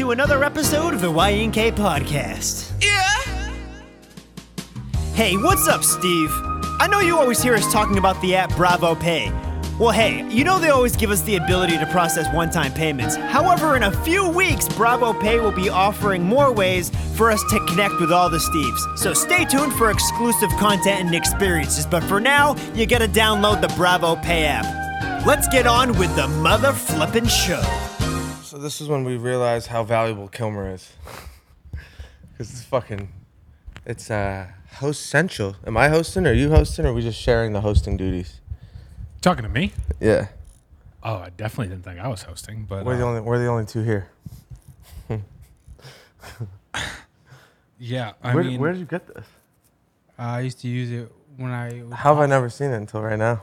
to another episode of the YNK Podcast. Yeah. Hey, what's up, Steve? I know you always hear us talking about the app Bravo Pay. Well, hey, you know they always give us the ability to process one time payments. However, in a few weeks, Bravo Pay will be offering more ways for us to connect with all the Steves. So stay tuned for exclusive content and experiences. But for now, you gotta download the Bravo Pay app. Let's get on with the mother flippin' show. So this is when we realize how valuable Kilmer is. Because it's fucking, it's uh, host central. Am I hosting? Or are you hosting? Or are we just sharing the hosting duties? Talking to me? Yeah. Oh, I definitely didn't think I was hosting, but We're the uh, only we're the only two here. yeah, I Where, mean, where did you get this? I used to use it when I was How have I never seen it until right now?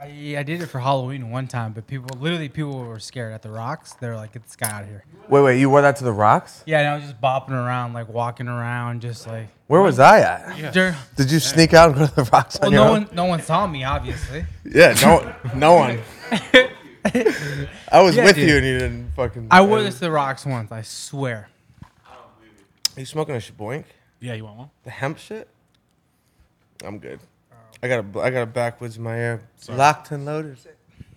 I, I did it for Halloween one time, but people literally people were scared at the rocks. They're like, "Get this guy out of here." Wait, wait, you wore that to the rocks? Yeah, and I was just bopping around, like walking around, just like. Where was I at? Yeah. Dur- Did you sneak out and go to the rocks well, on your no own? one, no one saw me, obviously. Yeah, no, no one. I was Yeah, with dude. you and you didn't fucking. I wore this to the rocks once. I swear. Are you smoking a shaboink? yeah, you want one? The hemp shit? I'm good. I got a I got a backwoods in my ear. Locked and loaded.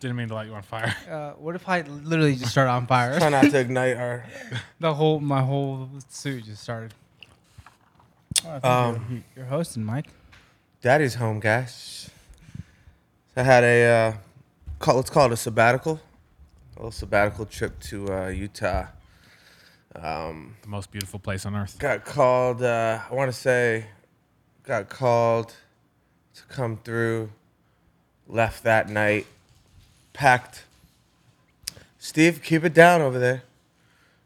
Didn't mean to light you on fire. Uh, what if I literally just started on fire? Try not to ignite our. the whole my whole suit just started. Oh, Um, you're, you're hosting, Mike. Daddy's home, guys. I had a uh, call, let's call it a sabbatical, a little sabbatical trip to uh, Utah. Um, the most beautiful place on earth. got called. Uh, I want to say, got called to come through. Left that night. Packed. Steve, keep it down over there.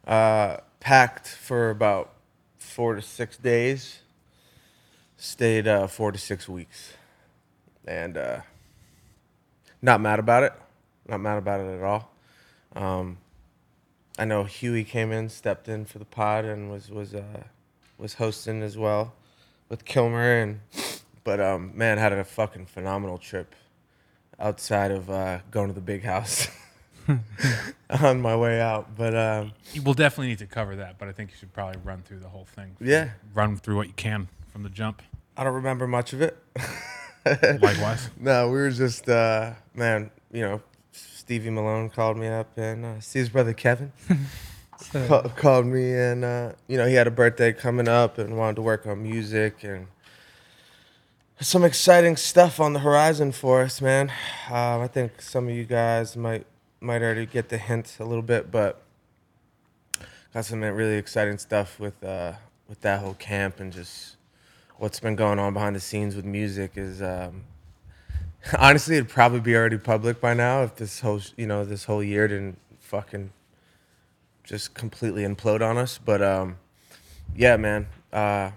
Uh, packed for about four to six days. Stayed uh, four to six weeks, and uh, not mad about it. Not mad about it at all. Um, I know Huey came in, stepped in for the pod, and was was uh, was hosting as well with Kilmer, and but um, man, had a fucking phenomenal trip outside of uh, going to the big house on my way out. But um, We'll definitely need to cover that, but I think you should probably run through the whole thing. yeah, Run through what you can from the jump. I don't remember much of it. Likewise. No, we were just uh, man, you know, Stevie Malone called me up, and uh, Steve's brother Kevin. ca- called me and uh, you know he had a birthday coming up and wanted to work on music and some exciting stuff on the horizon for us man um, i think some of you guys might might already get the hint a little bit but got some really exciting stuff with uh, with that whole camp and just what's been going on behind the scenes with music is um, honestly it'd probably be already public by now if this whole you know this whole year didn't fucking just completely implode on us. But um, yeah, man, uh,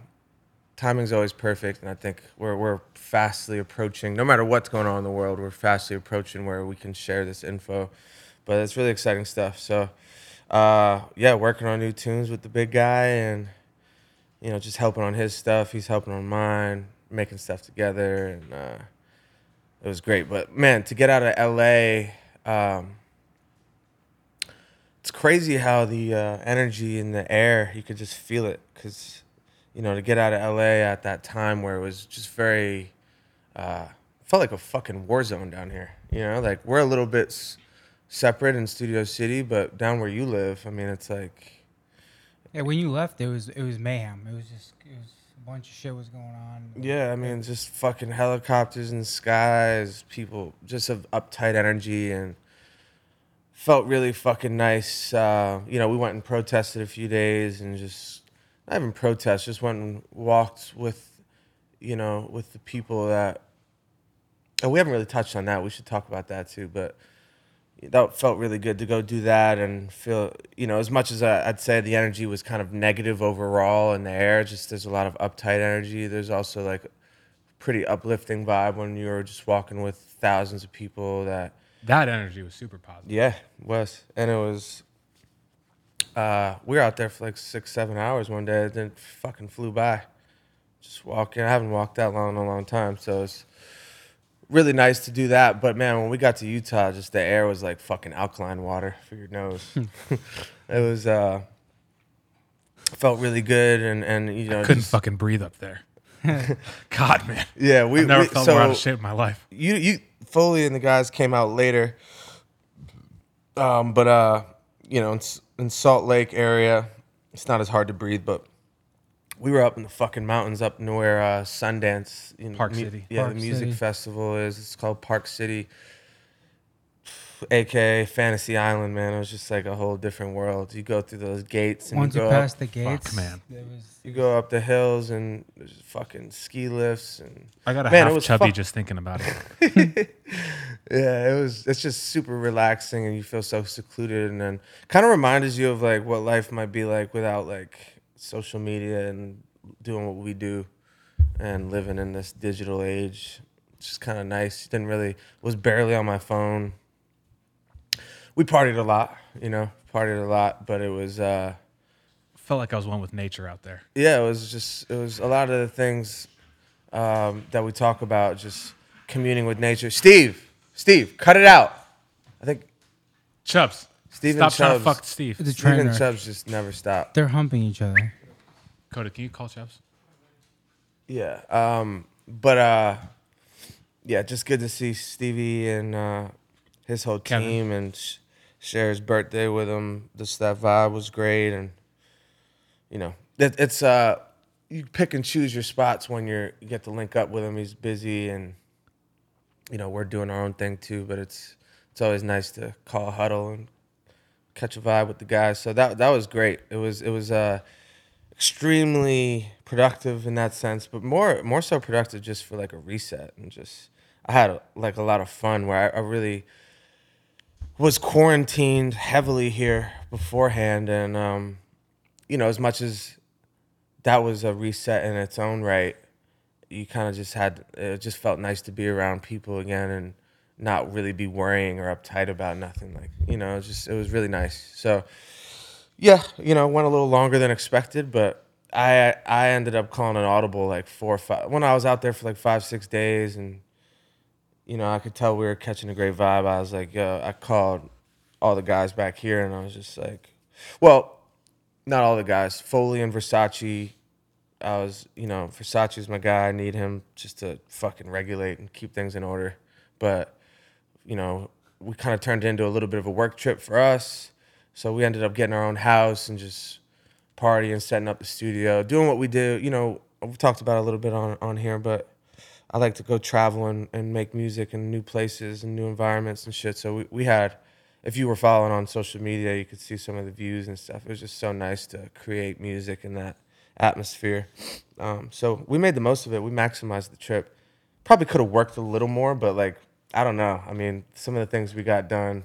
timing's always perfect, and I think we're we're fastly approaching. No matter what's going on in the world, we're fastly approaching where we can share this info. But it's really exciting stuff. So uh, yeah, working on new tunes with the big guy, and you know, just helping on his stuff. He's helping on mine, making stuff together, and uh, it was great. But man, to get out of LA. Um, it's crazy how the uh, energy in the air you could just feel it because you know to get out of la at that time where it was just very uh, felt like a fucking war zone down here you know like we're a little bit s- separate in studio city but down where you live i mean it's like Yeah, when you left, it was it was mayhem. It was just it was a bunch of shit was going on. yeah i mean just fucking helicopters in the skies people just of uptight energy and felt really fucking nice. Uh, you know, we went and protested a few days and just not even protest, just went and walked with, you know, with the people that. Oh, we haven't really touched on that. We should talk about that too. But that felt really good to go do that and feel, you know, as much as I, I'd say the energy was kind of negative overall in the air, just there's a lot of uptight energy. There's also like pretty uplifting vibe when you're just walking with thousands of people that That energy was super positive. yeah, it was. And it was uh we were out there for like six, seven hours one day, then it fucking flew by. Just walking. I haven't walked that long in a long time. So it's really nice to do that. But man, when we got to Utah, just the air was like fucking alkaline water for your nose. it was uh felt really good, and and you know, Couldn't just- fucking breathe up there. God, man. yeah, we I've never we- felt so more out of shape in my life. you you Foley and the guys came out later, um, but uh, you know, in, Salt Lake area, it's not as hard to breathe, but. We were up in the fucking mountains up near uh, Sundance, you know, Park mu- City. Yeah, Park the music City. festival is. It's called Park City, aka Fantasy Island. Man, it was just like a whole different world. You go through those gates and Once you you pass up, the gates, man. was you go up the hills and there's fucking ski lifts and I got a Man, half chubby fuck- just thinking about it. yeah, it was. It's just super relaxing, and you feel so secluded, and then kind of reminds you of like what life might be like without like social media and doing what we do, and living in this digital age. It's just kind of nice. Didn't really was barely on my phone. We partied a lot, you know, partied a lot, but it was. uh Felt like I was one with nature out there. yeah, it was just it was a lot of the things um, that we talk about, just communing with nature. Steve, Steve, cut it out. I think Chubbs. Steven Stop trying to Chubbs. fuck Steve. the train Steven wreck. Chubbs just never stopped. They're humping each other. Coda, can you call Chubbs? Yeah, um, but uh, yeah, just good to see Stevie and uh, his whole Kevin. team and sh- share his birthday with him. Just that vibe was great, and you know, it, it's uh, you pick and choose your spots when you're you get to link up with him. He's busy, and you know we're doing our own thing too. But it's it's always nice to call a huddle and catch a vibe with the guys. So that that was great. It was it was uh, extremely productive in that sense, but more more so productive just for like a reset and just I had like a lot of fun where I, I really was quarantined heavily here beforehand, and um, you know as much as that was a reset in its own right, you kind of just had it just felt nice to be around people again and not really be worrying or uptight about nothing like you know just it was really nice. So yeah, you know, went a little longer than expected, but I I ended up calling an audible like four or five when I was out there for like five six days, and you know I could tell we were catching a great vibe. I was like, yo, I called all the guys back here, and I was just like, well, not all the guys, Foley and Versace. I was, you know, Versace's my guy. I need him just to fucking regulate and keep things in order, but you know, we kind of turned it into a little bit of a work trip for us. So we ended up getting our own house and just partying, setting up the studio, doing what we do. You know, we've talked about a little bit on, on here, but I like to go travel and, and make music in new places and new environments and shit. So we, we had, if you were following on social media, you could see some of the views and stuff. It was just so nice to create music in that atmosphere. Um, so we made the most of it. We maximized the trip. Probably could have worked a little more, but like, I don't know. I mean, some of the things we got done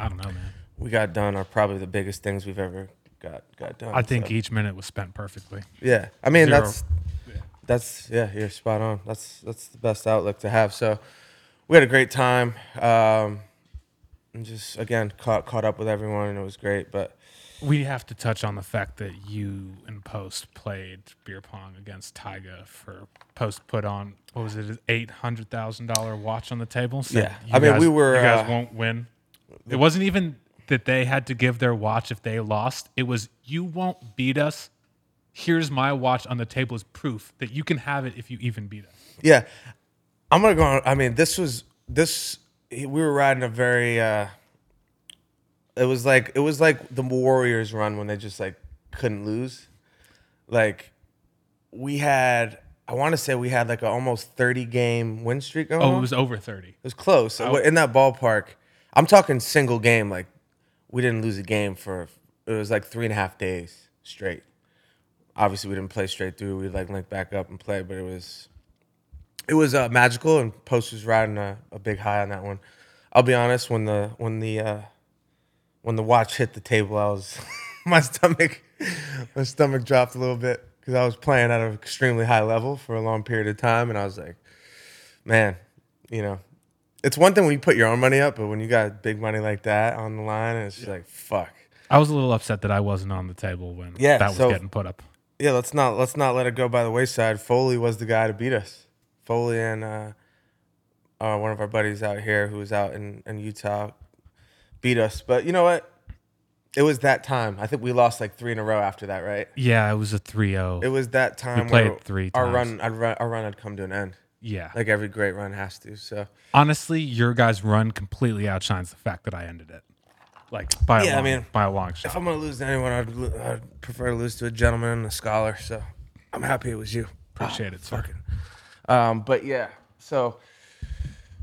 I don't know, man. we got done are probably the biggest things we've ever got got done. I think so. each minute was spent perfectly. yeah. I mean Zero. that's that's yeah, you're spot on. That's that's the best outlook to have. So we had a great time. Um, and just again caught caught up with everyone and it was great. But We have to touch on the fact that you and Post played beer pong against Tyga for Post put on what was it, eight hundred thousand dollar watch on the table. Said, Yeah. I mean, guys- we were, You guys uh, won't win. It wasn't even that they had to give their watch if they lost. It was you won't beat us. Here's my watch on the table as proof that you can have it if you even beat us. yeah, I'm gonna go on. I mean, this was this. We were riding a very. uh It was like it was like the Warriors run when they just like couldn't lose. Like we had, I want to say we had like an almost 30 game win streak going. Oh, on. it was over thirty. It was close. Oh. In that ballpark, I'm talking single game. Like we didn't lose a game for it was like three and a half days straight. Obviously, we didn't play straight through. We like linked back up and play, but it was it was uh, magical. And Post was riding a, a big high on that one. I'll be honest when the when the uh, when the watch hit the table, I was my stomach my stomach dropped a little bit because I was playing at an extremely high level for a long period of time, and I was like, man, you know, it's one thing when you put your own money up, but when you got big money like that on the line, it's just like fuck. I was a little upset that I wasn't on the table when Yeah, that was so- getting put up. Yeah, let's not let's not let it go by the wayside. Foley was the guy to beat us. Foley and uh, uh, one of our buddies out here who was out in, in Utah beat us. But you know what? It was that time. I think we lost like three in a row after that, right? Yeah, it was a 3-0. It was that time. We played where three Our times. run, our run, our run had come to an end. yeah. Like every great run has to. So Honestly, your guys' run completely outshines the fact that I ended it. Like by a Yeah, I long, mean, by a long shot. if. I'm gonna lose to anyone, I'd, lo- I'd prefer to lose to a gentleman and a scholar. So I'm happy it was you. Appreciate it, sir. Um, but yeah, so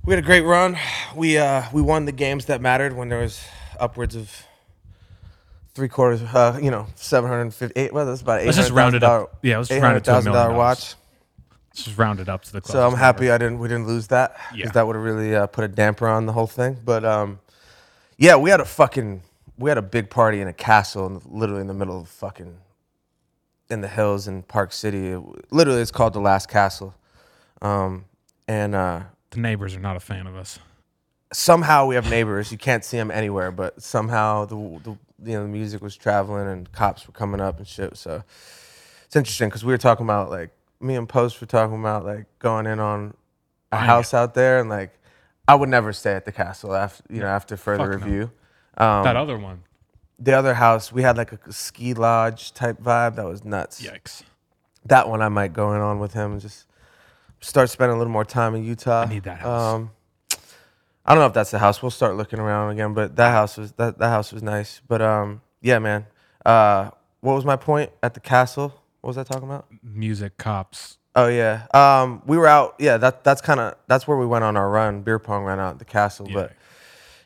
we had a great run. We uh, we won the games that mattered when there was upwards of three quarters. Uh, you know, seven hundred fifty-eight. Well, that's about eight. Let's just round it up. Yeah, let's just round it to a million dollar watch. Let's just round it up to the So I'm happy number. I didn't we didn't lose that because Yeah. that would have really uh, put a damper on the whole thing. But um, yeah, we had a fucking we had a big party in a castle, in, literally in the middle of fucking in the hills in Park City. It- literally, it's called the Last Castle. Um, and uh, The neighbors are not a fan of us. somehow we have neighbors. You can't see them anywhere, but somehow the, the you know the music was traveling and cops were coming up and shit. So it's interesting because we were talking about like me and Post were talking about like going in on a house out there and like I would never stay at the castle after you know after further Fuck no. review. Um, that other one. the other house we had like a ski lodge type vibe that was nuts. Yikes. That one I might go in on with him and just start spending a little more time in Utah. I need that house. Um, I don't know if that's the house. We'll start looking around again, but that house was that, that house was nice. But um, yeah, man. Uh, what was my point at the castle? What was I talking about? Music, cops. Oh yeah. Um, we were out. Yeah, that that's kind of that's where we went on our run. Beer pong ran out at the castle, but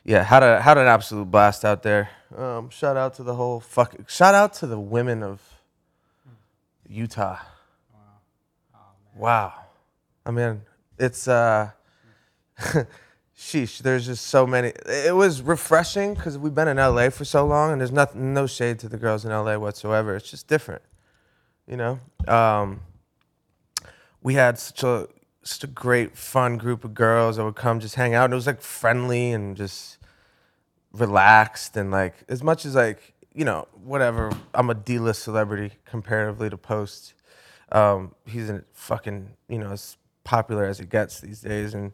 yeah, had a had an absolute blast out there. Um, shout out to the whole fuck. Shout out to the women of Utah. Wow. I mean, it's uh, sheesh. There's just so many. It was refreshing because we've been in LA for so long, and there's nothing, no shade to the girls in LA whatsoever. It's just different, you know. Um, we had such a such a great fun group of girls that would come just hang out and it was like friendly and just relaxed and like as much as like you know whatever i'm a d-list celebrity comparatively to post um, he's a fucking you know as popular as it gets these days and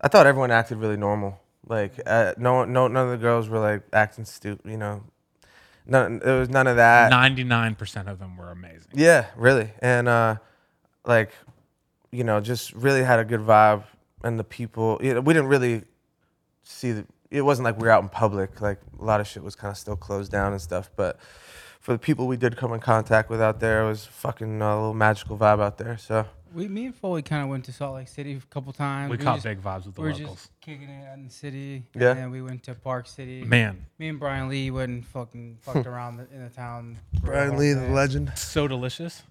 i thought everyone acted really normal like uh, no no none of the girls were like acting stupid you know none there was none of that Ninety-nine percent of them were amazing. yeah, really. And uh like you know, just really had a good vibe and the people you know, we didn't really see the it wasn't like we were out in public. Like a lot of shit was kind of still closed down and stuff, but for the people we did come in contact with out there, it was fucking a little magical vibe out there. So We, me and Foley kind of went to Salt Lake City a couple times. We were caught just- big vibes with the We were locals. just kicking it in the city. Yeah. And then we went to Park City. Man, Me and Brian Lee went and fucking fucked around the, in the town. Brian Lee, the legend. so delicious.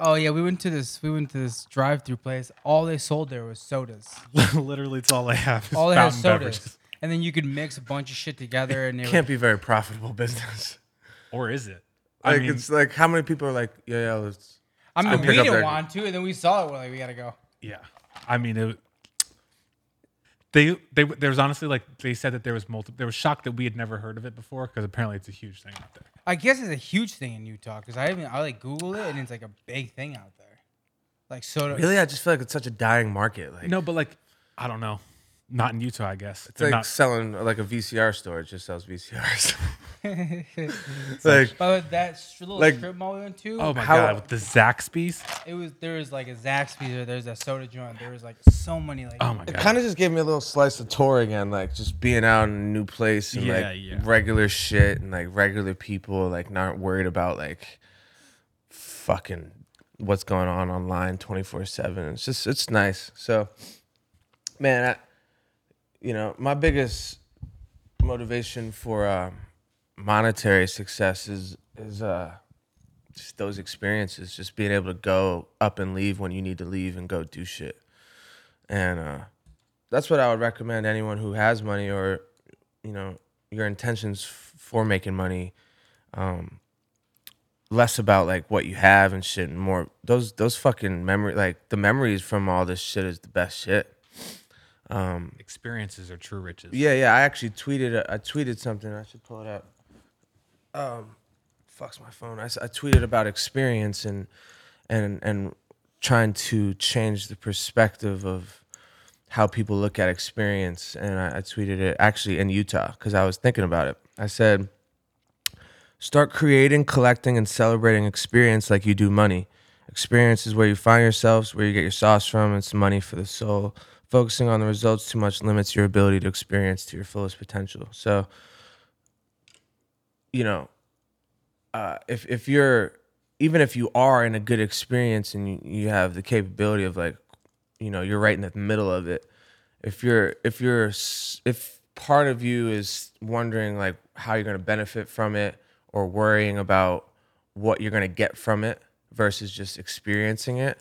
Oh yeah, we went to this. We went to this drive-through place. All they sold there was sodas. Literally, it's all they have. Is All they had fountain sodas. beverages. And then you could mix a bunch of shit together, and they Can't were, be very profitable business. Or is it? Like I mean, it's like how many people are like, yeah, yeah, let's I mean, I'll we pick up didn't their- want to, and then we saw it. We're like, we gotta go. yeah. I mean, it, they they there was honestly like they said that there was multiple. They were shocked that we had never heard of it before because apparently it's a huge thing out there. I guess it's a huge thing in Utah because I even I like Google it, and it's like a big thing out there. Like soda. Really? I just feel like it's such a dying market. Like No, but like I don't know, not in Utah, I guess. it's They're like not. selling like a VCR store. It just sells VCRs. but like that str- little like- strip mall we went to, Oh my How- god, with the Zaxby's. it was there was like a Zaxby's, or there's a soda joint. There was like so many like. Oh my It god. kind of just gave me a little slice of tour again, like just being out in a new place and Yeah, like yeah. regular shit and like regular people, like not worried about like fucking what's going on online 24 7. It's just, it's nice. So, man, I, you know, my biggest motivation for uh, monetary success is, is, uh, just those experiences, just being able to go up and leave when you need to leave and go do shit and uh, that's what I would recommend anyone who has money or you know your intentions for making money. Um, less about like what you have and shit, and more those those fucking memory like the memories from all this shit is the best shit. Um, Experiences are true riches. yeah, yeah. I actually tweeted. I tweeted something. I should pull it up. Um, fucks my phone. I tweeted about experience and and and trying to change the perspective of how people look at experience. And I, I tweeted it actually in Utah because I was thinking about it. I said, start creating, collecting, and celebrating experience like you do money. Experience is where you find yourselves, where you get your sauce from. It's money for the soul. Focusing on the results too much limits your ability to experience to your fullest potential. So, you know, uh, if if you're even if you are in a good experience and you, you have the capability of like, you know, you're right in the middle of it. If you're if you're if part of you is wondering like how you're going to benefit from it or worrying about what you're going to get from it versus just experiencing it,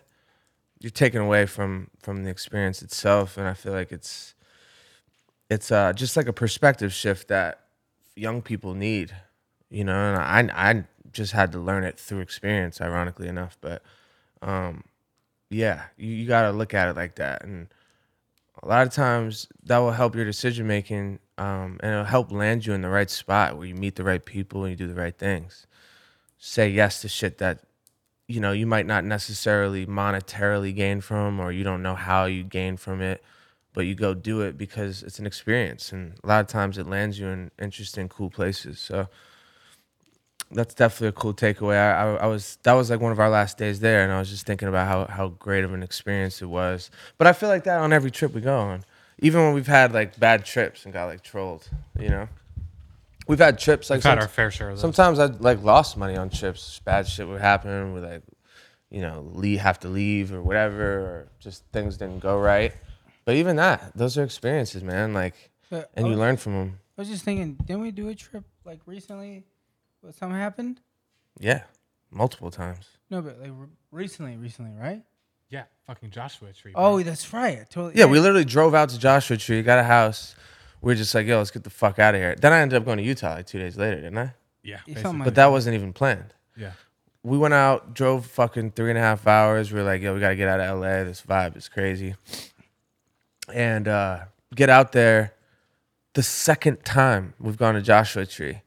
you're taken away from from the experience itself. And I feel like it's it's uh, just like a perspective shift that young people need, you know. And I I just had to learn it through experience, ironically enough. But um, yeah, you, you got to look at it like that, and a lot of times that will help your decision making, um, and it'll help land you in the right spot where you meet the right people and you do the right things. Say yes to shit that you know you might not necessarily monetarily gain from, or you don't know how you gain from it but you go do it because it's an experience and a lot of times it lands you in interesting cool places. So that's definitely a cool takeaway. I, I, I was that was like one of our last days there and i was just thinking about how, how great of an experience it was. But i feel like that on every trip we go on. Even when we've had like bad trips and got like trolled you know we've had trips like We've had our fair share of those. Sometimes I like lost money on trips. Bad shit would happen. We like, you know, leave have to leave or whatever, or just things didn't go right. But even that, those are experiences, man. Like, But and I you was- learn from them. I was just thinking, didn't we do a trip like recently? What something happened? Yeah, multiple times. No, but like re- recently, recently, right? yeah, fucking Joshua tree. Oh, bro. that's right. I totally. Yeah, we literally drove out to Joshua Tree, got a house. We are just like, yo, let's get the fuck out of here. Then I ended up going to Utah like two days later, didn't I? yeah, Yeah, basically. But that wasn't even planned. yeah. we went out, drove fucking three and a half hours. We were like, yo, we gotta get out of LA. This vibe is crazy. And uh, get out there. The second time we've gone to Joshua Tree,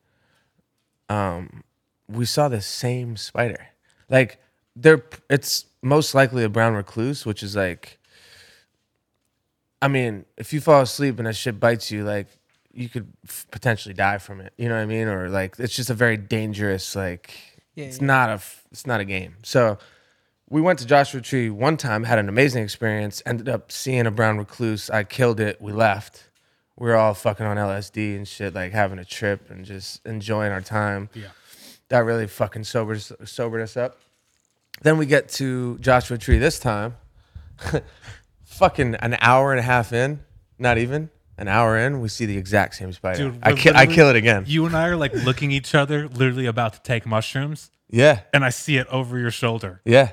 um, we saw the same spider. Like there, it's most likely a brown recluse, which is like, I mean, if you fall asleep and that shit bites you, like you could f- potentially die from it. You know what I mean? Or like it's just a very dangerous like Yeah, it's yeah. not a f- it's not a game. So we went to Joshua Tree one time, had an amazing experience. Ended up seeing a brown recluse. I killed it. We left. We were all fucking on LSD and shit, like having a trip and just enjoying our time. Yeah. That really fucking sobered sobered us up. Then we get to Joshua Tree this time. fucking an hour and a half in, not even an hour in, we see the exact same spider. Dude, I, we're ki- I kill it again. You and I are like looking each other, literally about to take mushrooms, Yeah, and I see it over your shoulder. yeah,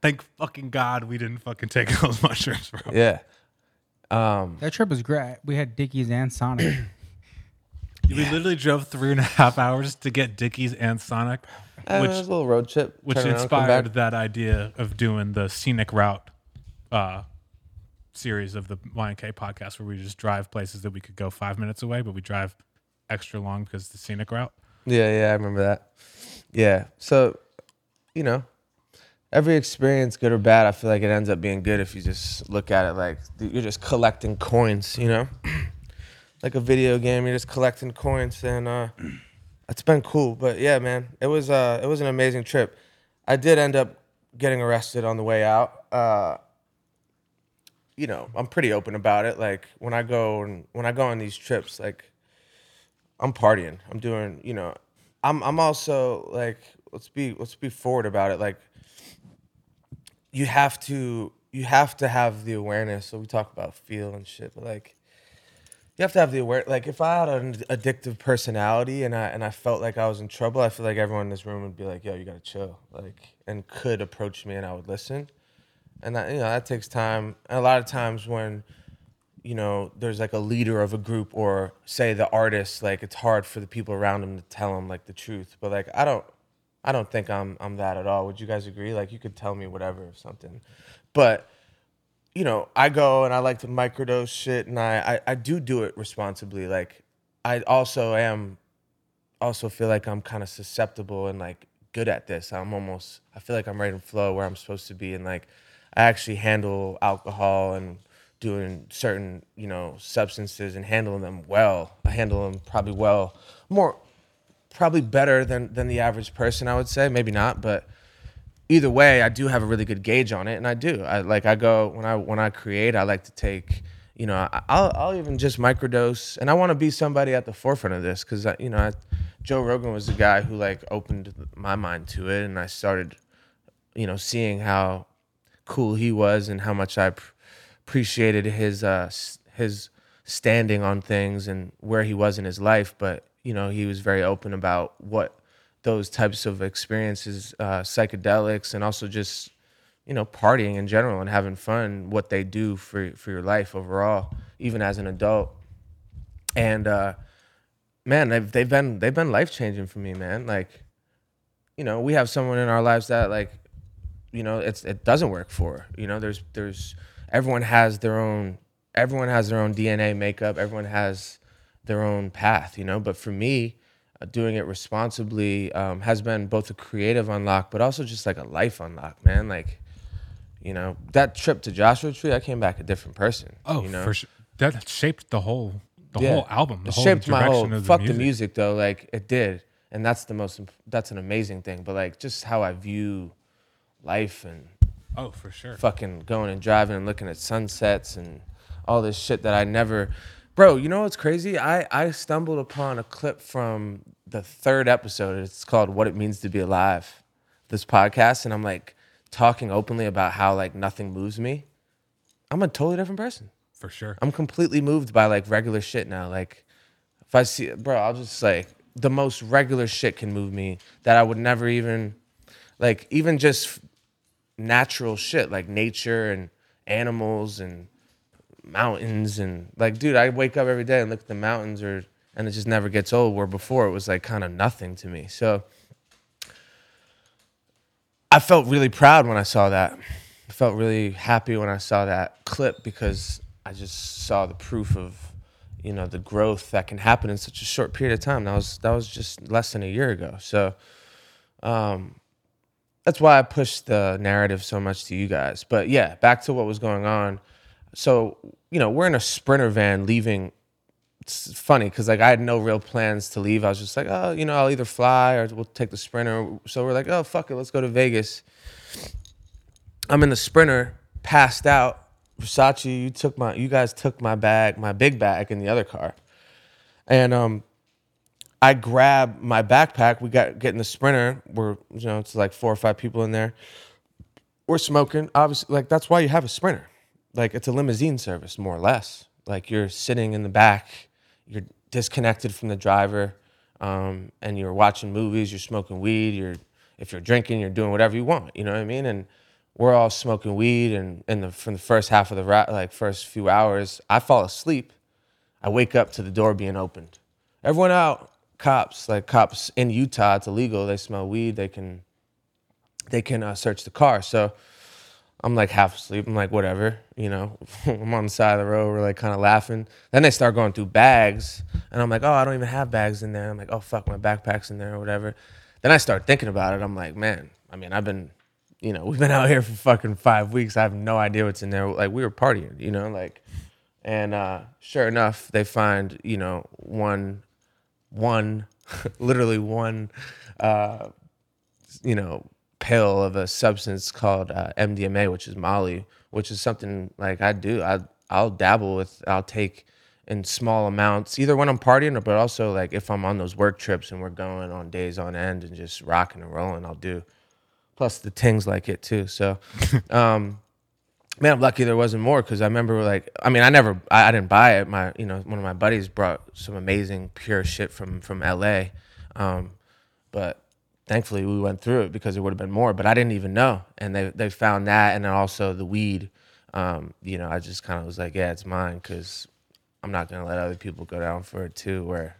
Thank fucking God we didn't fucking take those mushrooms, bro. yeah. Um, That trip was great. We had Dickies and Sonic. We literally drove three and a half hours to get Dickies and Sonic, Uh, which was a little road trip, which turn around, inspired that idea of doing the scenic route uh, series of the YNK podcast, where we just drive places that we could go five minutes away, but we drive extra long because the scenic route. Yeah, yeah, I remember that. Yeah, so you know, every experience, good or bad, I feel like it ends up being good if you just look at it like you're just collecting coins. You know, like a video game, you're just collecting coins, and uh, it's been cool. But yeah, man, it was uh, it was an amazing trip. I did end up getting arrested on the way out. Uh, you know, I'm pretty open about it. Like when I go and when I go on these trips, like I'm partying. I'm doing, you know, I'm I'm also like let's be let's be forward about it. Like you have to you have to have the awareness. So we talk about feel and shit, but like you have to have the aware. Like if I had an addictive personality and I and I felt like I was in trouble, I feel like everyone in this room would be like, "Yo, you gotta chill," like and could approach me and I would listen. And that you know that takes time. And a lot of times when you know, there's like a leader of a group or say the artist, like it's hard for the people around him to tell him like the truth. But like I don't I don't think I'm I'm that at all. Would you guys agree? Like you could tell me whatever or something. But you know, I go and I like to microdose shit and I, I, I do do it responsibly. Like I also am also feel like I'm kind of susceptible and like good at this. I'm almost I feel like I'm right in flow where I'm supposed to be and like I actually handle alcohol and doing certain, you know, substances and handling them well. I handle them probably well more probably better than than the average person. I would say maybe not, but either way, I do have a really good gauge on it, and I do. I like I go when I when I create, I like to take. You know, I'll I'll even just microdose, and I want to be somebody at the forefront of this because you know, I, Joe Rogan was the guy who like opened my mind to it, and I started, you know, seeing how cool he was and how much I pr- appreciated his uh his standing on things and where he was in his life. But you know, he was very open about what those types of experiences, uh, psychedelics, and also just you know partying in general and having fun, what they do for for your life overall, even as an adult. And uh, man, they've they've been they've been life changing for me, man. Like, you know, we have someone in our lives that like you know it's it doesn't work for you know there's there's everyone has their own everyone has their own dna makeup everyone has their own path you know but for me uh, doing it responsibly um, has been both a creative unlock but also just like a life unlock man like you know that trip to joshua tree i came back a different person Oh, you know for sure. That shaped the whole the Yeah. whole album. The it whole shaped my direction whole of the fuck music. the music though like it did and that's the most that's an amazing thing but like just how i view life and Oh, for sure. fucking going and driving and looking at sunsets and all this shit that I never Bro, you know what's crazy? I I stumbled upon a clip from the third episode. It's called What It Means to Be Alive. This podcast and I'm like talking openly about how like nothing moves me. I'm a totally different person. For sure. I'm completely moved by like regular shit now. Like if I see bro, I'll just like the most regular shit can move me that I would never even like even just natural shit like nature and animals and mountains and like dude, I wake up every day and look at the mountains or and it just never gets old where before it was like kind of nothing to me. So I felt really proud when I saw that. I felt really happy when I saw that clip because I just saw the proof of, you know, the growth that can happen in such a short period of time. That was that was just less than a year ago. So, um, that's why I pushed the narrative so much to you guys. But yeah, back to what was going on. So you know, we're in a sprinter van leaving. It's funny because like I had no real plans to leave. I was just like, oh, you know, I'll either fly or we'll take the sprinter. So we're like, oh fuck it, let's go to Vegas. I'm in the sprinter, passed out. Versace, you took my, you guys took my bag, my big bag in the other car, and um, I grab my backpack. We got get in the sprinter. We're you know it's like four or five people in there. We're smoking. Obviously, like that's why you have a sprinter. Like it's a limousine service, more or less. Like you're sitting in the back, you're disconnected from the driver, um, and you're watching movies. You're smoking weed. You're if you're drinking, you're doing whatever you want. You know what I mean? And we're all smoking weed, and in the from the first half of the like first few hours, I fall asleep. I wake up to the door being opened. Everyone out. Cops, like cops in Utah, it's illegal. They smell weed. They can, they can uh, search the car. So I'm like half asleep. I'm like, whatever, you know. I'm on the side of the road. We're like kind of laughing. Then they start going through bags, and I'm like, oh, I don't even have bags in there. I'm like, oh fuck, my backpack's in there or whatever. Then I start thinking about it. I'm like, man, I mean, I've been, you know, we've been out here for fucking five weeks. I have no idea what's in there. Like we were partying, you know, like, and uh, sure enough, they find, you know, one, one, literally one, uh, you know, pill of a substance called uh, MDMA, which is Molly, which is something like I do. I I'll dabble with. I'll take in small amounts, either when I'm partying or but also like if I'm on those work trips and we're going on days on end and just rocking and rolling, I'll do. Plus the tings like it too. So, um, man, I'm lucky there wasn't more because I remember like I mean I never I, I didn't buy it. My you know one of my buddies brought some amazing pure shit from from LA, um, but thankfully we went through it because it would have been more. But I didn't even know, and they they found that, and then also the weed. Um, you know, I just kind of was like, yeah, it's mine because I'm not gonna let other people go down for it too, where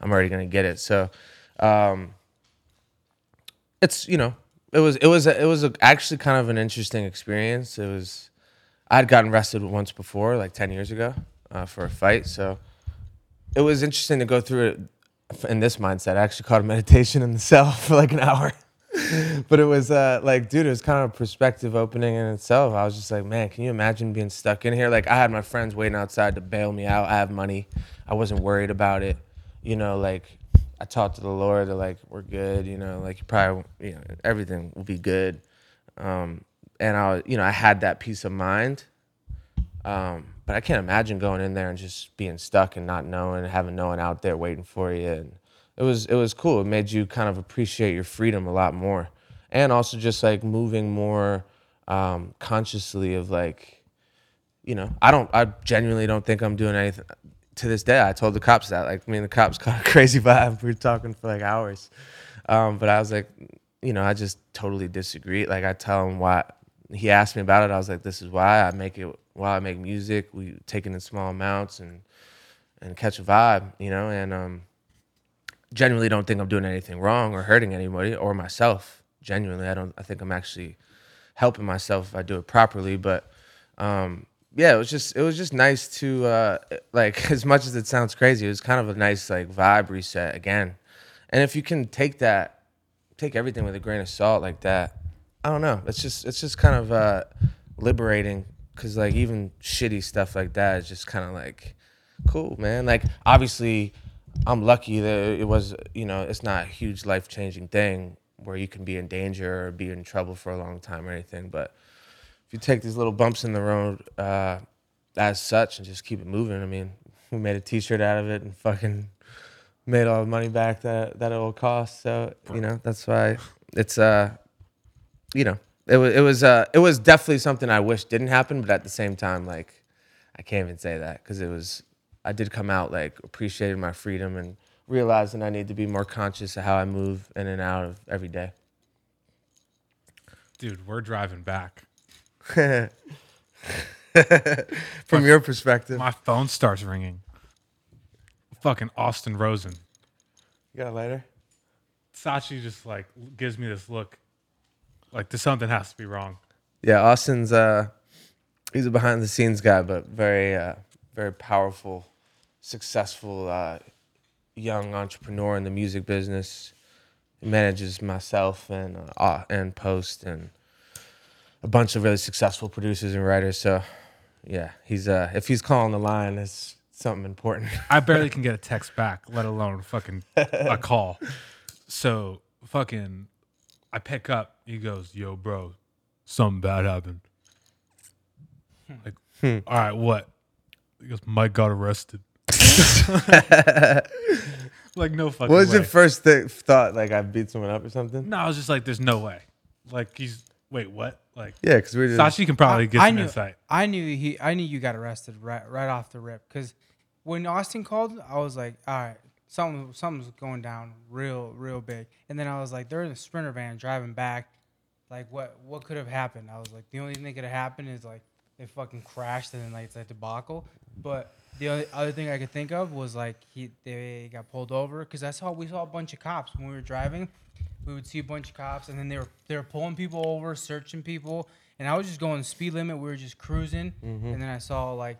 I'm already gonna get it. So, um, it's you know, it was it was it was a, actually kind of an interesting experience. It was I'd gotten arrested once before, like ten years ago, uh, for a fight. So it was interesting to go through it in this mindset. I actually caught a meditation in the cell for like an hour. but it was uh, like, dude, it was kind of a perspective opening in itself. I was just like, man, can you imagine being stuck in here? Like, I had my friends waiting outside to bail me out. I have money. I wasn't worried about it. You know, like, I talked to the Lord. They're like, we're good. You know, like you probably, you know, everything will be good. Um, and I, you know, I had that peace of mind. Um, but I can't imagine going in there and just being stuck and not knowing, having no one out there waiting for you. And it was, it was cool. It made you kind of appreciate your freedom a lot more, and also just like moving more um, consciously of like, you know, I don't, I genuinely don't think I'm doing anything. To this day, I told the cops that. Like, me and the cops caught a crazy vibe. We were talking for like hours, um, but I was like, you know, I just totally disagree. Like, I tell them why. He asked me about it. I was like, this is why I make it. Why I make music. We take it in small amounts and and catch a vibe, you know. And um, genuinely don't think I'm doing anything wrong or hurting anybody or myself. Genuinely, I don't. I think I'm actually helping myself if I do it properly. But um, yeah, it was just it was just nice to uh, like as much as it sounds crazy, it was kind of a nice like vibe reset again. And if you can take that, take everything with a grain of salt like that, I don't know. It's just it's just kind of uh, liberating because like even shitty stuff like that is just kind of like cool, man. Like obviously, I'm lucky that it was you know it's not a huge life changing thing where you can be in danger or be in trouble for a long time or anything, but if you take these little bumps in the road uh, as such and just keep it moving, I mean, we made a T-shirt out of it and fucking made all the money back that that it will cost. So you know that's why it's uh, you know, it was it was uh, it was definitely something I wish didn't happen, but at the same time, like I can't even say that because it was I did come out like appreciating my freedom and realizing I need to be more conscious of how I move in and out of every day. Dude, we're driving back. From your perspective, My phone starts ringing. Fucking Austin Rosen. you got a lighter? Sachi just like gives me this look like there's something has to be wrong. Yeah, Austin's uh he's a behind the scenes guy, but very uh very powerful, successful uh young entrepreneur in the music business. He manages myself and uh, and Post and a bunch of really successful producers and writers. So yeah, he's uh if he's calling the line, it's something important. I barely can get a text back, let alone fucking a call. So fucking I pick up, he goes, Yo, bro, something bad happened. Like, hmm. all right, what? He goes, Mike got arrested. like no fucking what was way. your first th- thought? Like I beat someone up or something? no, I was just like, there's no way. Like he's wait, what? Like Yeah, because we were just Sachi can probably I, get I some knew, insight. I knew he. I knew you got arrested right right off the rip. Because when Austin called, I was like, all right, something something's going down real real big. And then I was like, they're in a sprinter van driving back. Like what what could have happened? I was like, the only thing that could have happened is like they fucking crashed and then like it's like debacle. But the only other thing I could think of was like he they got pulled over because I saw we saw a bunch of cops when we were driving. We would see a bunch of cops and then they were they were pulling people over, searching people, and I was just going the speed limit. We were just cruising, mm-hmm. and then I saw like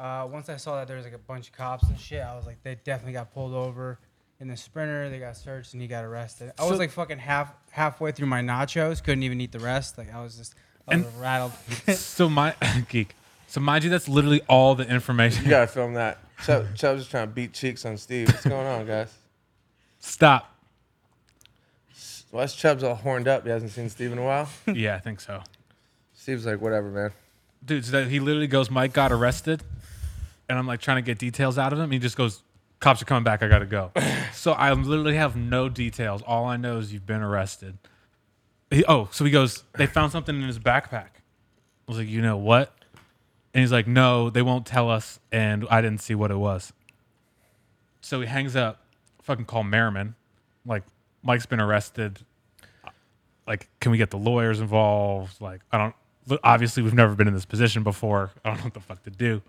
uh, once I saw that there was like a bunch of cops and shit, I was like they definitely got pulled over. In the sprinter, they got searched and he got arrested. I was So- like fucking half halfway through my nachos, couldn't even eat the rest. Like I was just I was rattled. so my geek. So mind you, that's literally all the information. You gotta film that. Chubb, Chubb's just trying to beat cheeks on Steve. What's going on, guys? Stop. Wes Chubb's all horned up. He hasn't seen Steve in a while. Yeah, I think so. Steve's like, whatever, man. dude. So that he literally goes, Mike got arrested, and I'm like trying to get details out of him. He just goes, cops are coming back. I gotta go. so I literally have no details. All I know is you've been arrested. He, oh, so he goes, they found something in his backpack. I was like, you know what? And he's like, no, they won't tell us, and I didn't see what it was. So he hangs up. Fucking call Merriman. Like Mike's been arrested. Like, can we get the lawyers involved? Like, I don't. Obviously, we've never been in this position before. I don't know what the fuck to do.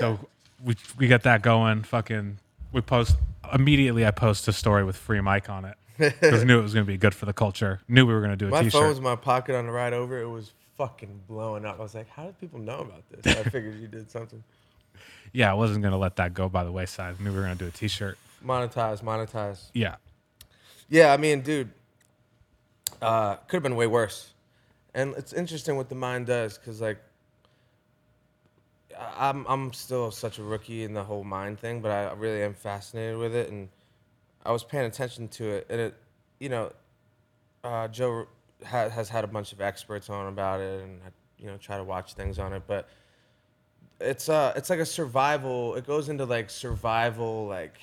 So we we got that going. Fucking, we post immediately. I post a story with free Mike on it because I knew it was gonna be good for the culture. Knew we were gonna do a My phone t-shirt. was in my pocket on the ride over. It was fucking blowing up. I was like, how did people know about this? I figured you did something. yeah, I wasn't gonna let that go by the wayside. I knew we were gonna do a t-shirt. Monetize, monetize. Yeah, Yeah, I mean, dude, uh, could have been way worse. And it's interesting what the mind does, because like, I'm I'm still such a rookie in the whole mind thing, but I really am fascinated with it, and I was paying attention to it, and it, you know, uh, Joe ha- has had a bunch of experts on about it, and I, you know, try to watch things on it, but it's uh it's like a survival. It goes into like survival, like.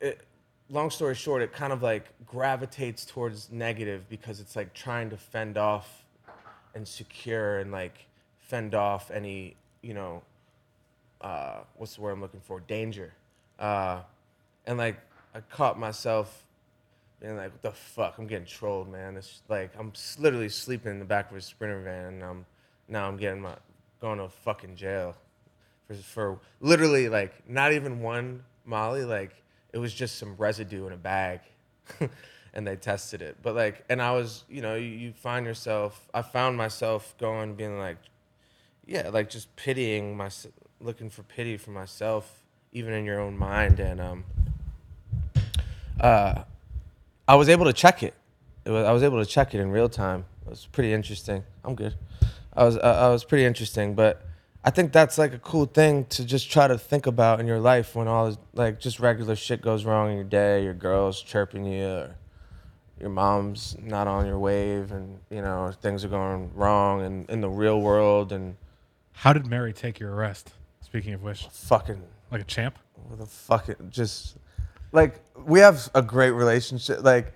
It, long story short, it kind of like gravitates towards negative because it's like trying to fend off and secure and like fend off any you know uh, what's the word I'm looking for? Danger. Uh, and like I caught myself being like what the fuck? I'm getting trolled man. It's like I'm literally sleeping in the back of a sprinter van and I'm now I'm getting my going to fucking jail. For, for literally like not even one Molly like it was just some residue in a bag and they tested it. But like and I was you know you, you find yourself I found myself going being like yeah like just pitying my looking for pity for myself even in your own mind and um uh I was able to check it, it was, I was able to check it in real time. It was pretty interesting. I'm good. I was uh, I was pretty interesting but I think that's like a cool thing to just try to think about in your life when all like just regular shit goes wrong in your day your girl's chirping you or your mom's not on your wave and you know things are going wrong and in the real world and How did Mary take your arrest? Speaking of which, fucking like a champ. with a fucking just like we have a great relationship like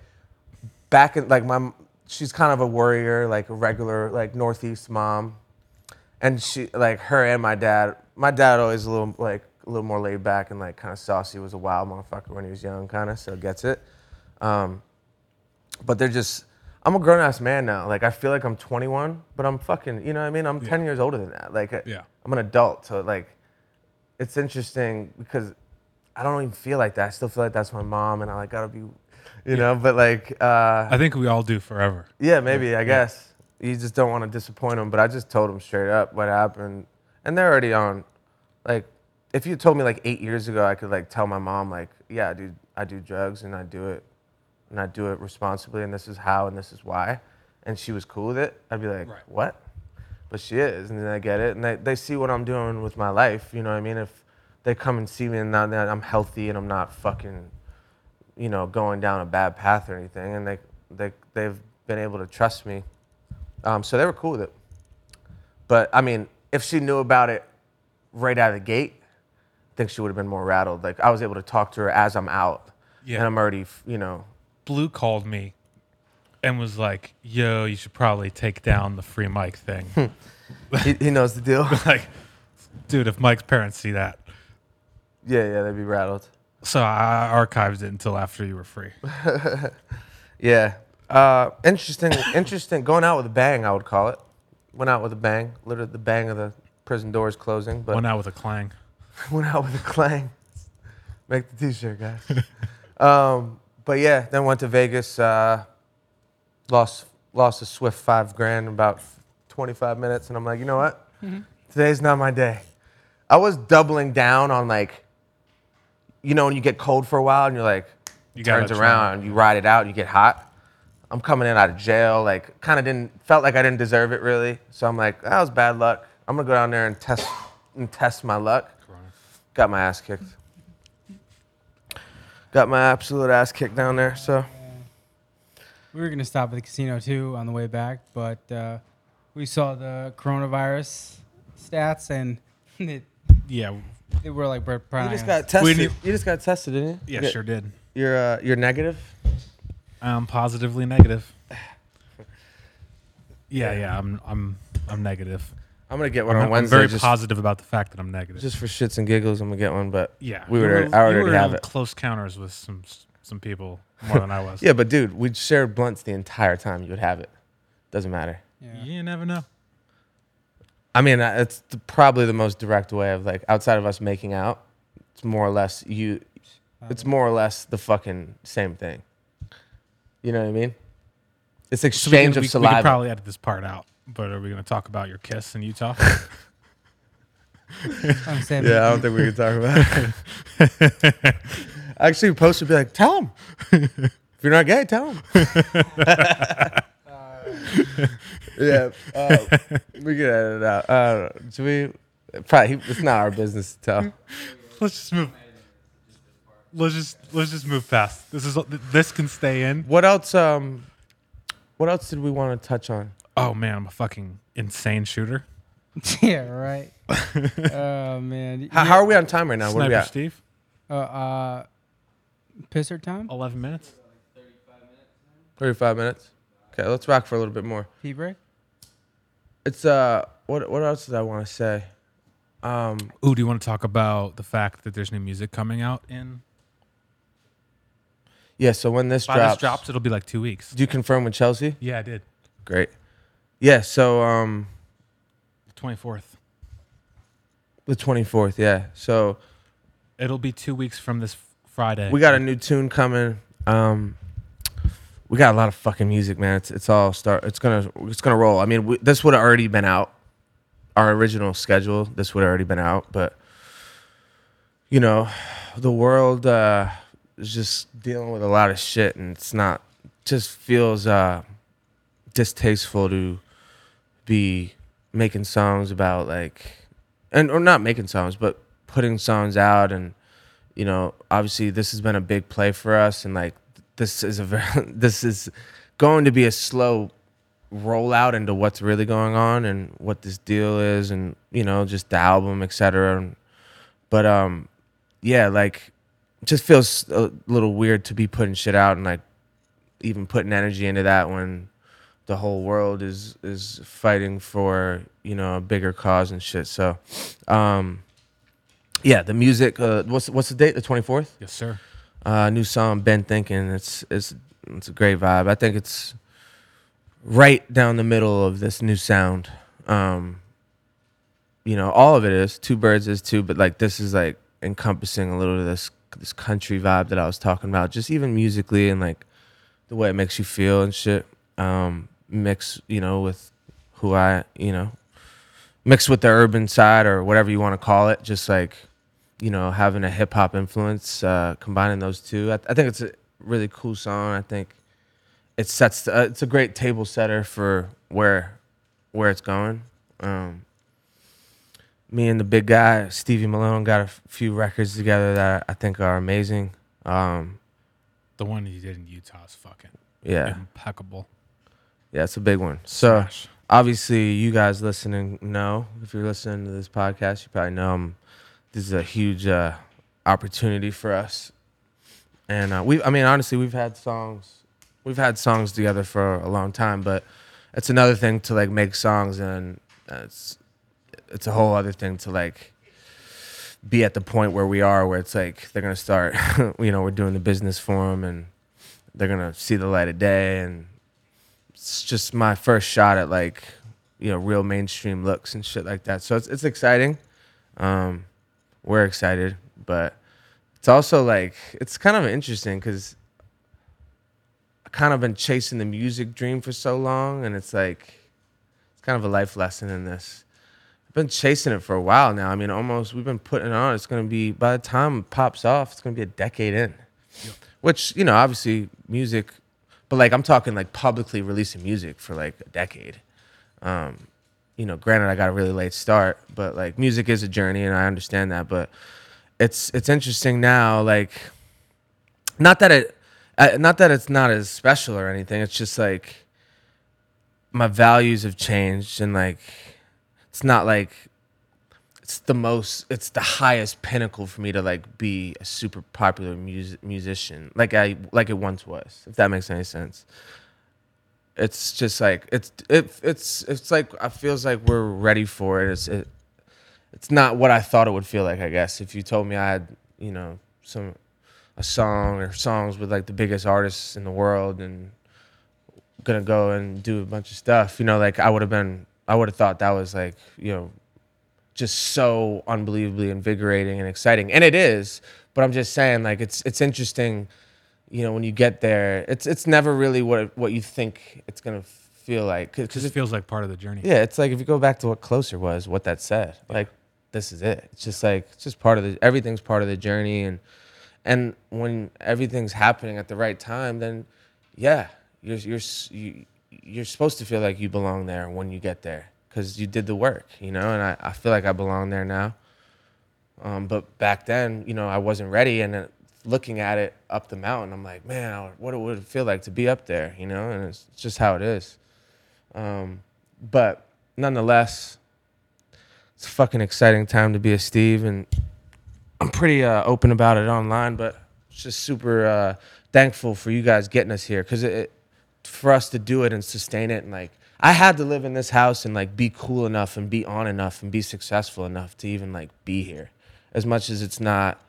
back in like my she's kind of a warrior like a regular like northeast mom and she like her and my dad my dad always a little like a little more laid back and like kind of saucy was a wild motherfucker when he was young kind of so gets it um, but they're just i'm a grown-ass man now. Like i feel like i'm 21 but i'm fucking you know what i mean? I'm 10 years older than that. Like Yeah. i'm an adult so like it's interesting because i don't even feel like that. I still feel like that's my mom and i like gotta be you know? But like uh, I think we all do forever. yeah, maybe I guess. You just don't want to disappoint them. But I just told them straight up what happened, and they're already on. Like, if you told me like eight years ago, I could like tell my mom like, yeah, dude, I do drugs and I do it, and I do it responsibly, and this is how and this is why, and she was cool with it. I'd be like, Right. what? But she is, and then I get it, and they, they see what I'm doing with my life. You know what I mean? If they come and see me and now that I'm healthy and I'm not fucking you know, going down a bad path or anything, and they they they've been able to trust me, um, so they were cool with it. But I mean, if she knew about it right out of the gate, I think she would have been more rattled. Like I was able to talk to her as I'm out, Yeah. and I'm already, you know, Blue called me and was like, "Yo, you should probably take down the free Mike thing." he, he knows the deal. like, dude, if Mike's parents see that, yeah, yeah, they'd be rattled. so I archived it until after you were free. Yeah, uh, interesting, interesting. Going out with a bang, I would call it. Went out with a bang, literally the bang of the prison doors closing, but Went out with a clang. went out with a clang. Make the t-shirt, guys. um, but yeah, then went to Vegas. Uh, lost lost a swift five grand in about 25 minutes, and I'm like, you know what? Today's not my day. I was doubling down on like, you know, when you get cold for a while and you're like, You turns around, you ride it out, you get hot. I'm coming in out of jail, like, kind of didn't felt like I didn't deserve it really. So I'm like, that was bad luck. I'm gonna go down there and test and test my luck. Got my ass kicked. Got my absolute ass kicked down there. So We were gonna stop at the casino too on the way back, but uh, we saw the coronavirus stats and it, Yeah, they were like Brett you just got tested. need- you just got tested, didn't you? yeah, You- sure did. You're uh, you're negative. I'm positively negative. Yeah, yeah, I'm I'm I'm negative. I'm gonna get one I'm, on I'm Wednesday. very just, positive about the fact that I'm negative. just for shits and giggles, I'm gonna get one. But yeah, we you would. were- I already were have in it. Close counters with some some people more than I was. Yeah, but dude, we shared blunts the entire time. You would have it. Doesn't matter. Yeah. you never know. I mean, uh, it's the, probably the most direct way of like outside of us making out. It's more or less you. It's more or less the fucking same thing. You know what I mean? It's So we exchange can- of we, saliva. We could probably edit this part out. But are we going to talk about your kiss in Utah? I'm saying yeah, I don't think we can talk about it. Actually, post would be like, tell him. if you're not gay, tell him. yeah, uh, we can edit it out. Uh, do we? Probably it's not our business to tell. Let's just move. Let's just let's just move past. This is this can stay in. What else? Um, what else did we want to touch on? Oh man, I'm a fucking insane shooter. yeah, right. oh man. How, how are we on time right now? What are we Sniper at? Steve, Uh, uh, pisser time. eleven minutes. Thirty-five minutes. Okay, let's rock for a little bit more. Pee break. It's uh, what what else did I want to say? Um, Ooh, do you want to talk about the fact that there's new music coming out in? yeah. So when this drops, this drops, it'll be like two weeks. do you confirm with Chelsea? Yeah, I did. Great. Yeah. So um, Twenty fourth. the twenty-fourth. Yeah. So It'll be two weeks from this Friday. we got a new tune coming. Um, we got a lot of fucking music, man. It's it's all start. It's gonna it's gonna roll. I mean, we, this would have already been out. Our original schedule, this would have already been out, but you know, the world uh, is just dealing with a lot of shit, and it's not. Just feels uh, distasteful to be making songs about like, and or not making songs, but putting songs out and you know, obviously this has been a big play for us, and like this is a very this is going to be a slow rollout into what's really going on and what this deal is, and you know, just the album, etc. But um, yeah, like, just feels a little weird to be putting shit out and like even putting energy into that when the whole world is is fighting for you know a bigger cause and shit. So, um, yeah, the music. Uh, what's what's the date? The twenty fourth. yes, sir. Uh, new song, Ben Thinking. It's it's it's a great vibe. I think it's right down the middle of this new sound. Um, you know, all of it is. Two birds is two, but like this is like encompassing a little of this this country vibe that I was talking about. Just even musically and like the way it makes you feel and shit. Um, mix, you know, with who I, you know, mixed with the urban side or whatever you want to call it. Just like you know, having a hip hop influence, uh, combining those two. I, I think it's a really cool song. I think it sets. Uh, it's a great table setter for where where it's going. Um, me and the big guy Stevie Malone got a f- few records together that I think are amazing. Um, The one you did in Utah is fucking yeah, impeccable. Yeah, it's a big one. So Smash. obviously, you guys listening know if you're listening to this podcast, you probably know I'm, this is a huge uh, opportunity for us. And uh, we, I mean, honestly, we've had songs, we've had songs together for a long time, but it's another thing to like make songs, and uh, it's it's a whole other thing to like be at the point where we are, where it's like they're gonna start, you know, we're doing the business for them, and they're gonna see the light of day, and it's just my first shot at like you know real mainstream looks and shit like that. So it's it's exciting. Um, we're excited, but it's also like it's kind of interesting because I kind of been chasing the music dream for so long, and it's like it's kind of a life lesson in this. I've been chasing it for a while now. I mean, almost we've been putting it on. It's gonna be by the time it pops off, it's gonna be a decade in. Which you know, obviously, music, but like I'm talking like publicly releasing music for like a decade. Um, you know, granted, I got a really late start, but like music is a journey, and I understand that. But it's it's interesting now, like not that it, uh, not that it's not as special or anything. It's just like my values have changed, and like it's not like it's the most it's the highest pinnacle for me to like be a super popular music musician like i like it once was if that makes any sense. It's just like it's it, it's it's like it feels like we're ready for it. It's it, it's not what i thought it would feel like i guess. If you told me i had you know some a song or songs with like the biggest artists in the world and gonna go and do a bunch of stuff you know like i would have been i would have thought that was like you know just so unbelievably invigorating and exciting. And it is but i'm just saying like it's it's interesting you know when you get there it's it's never really what what you think it's gonna feel like It because just feels like part of the journey. yeah it's like if you go back to what closer was what that said like this is it. It's just like it's just part of the everything's part of the journey and and when everything's happening at the right time then yeah you're you're s- you, you're supposed to feel like you belong there when you get there because you did the work, you know. And I, I feel like I belong there now. Um, but back then, you know, I wasn't ready, and looking at it up the mountain, I'm like, man, what it would feel like to be up there, you know? And it's just how it is. Um, but nonetheless, it's a fucking exciting time to be a Steve, and I'm pretty uh, open about it online, but just super uh, thankful for you guys getting us here because it, it, for us to do it and sustain it, and like I had to live in this house and like be cool enough and be on enough and be successful enough to even like be here, as much as it's not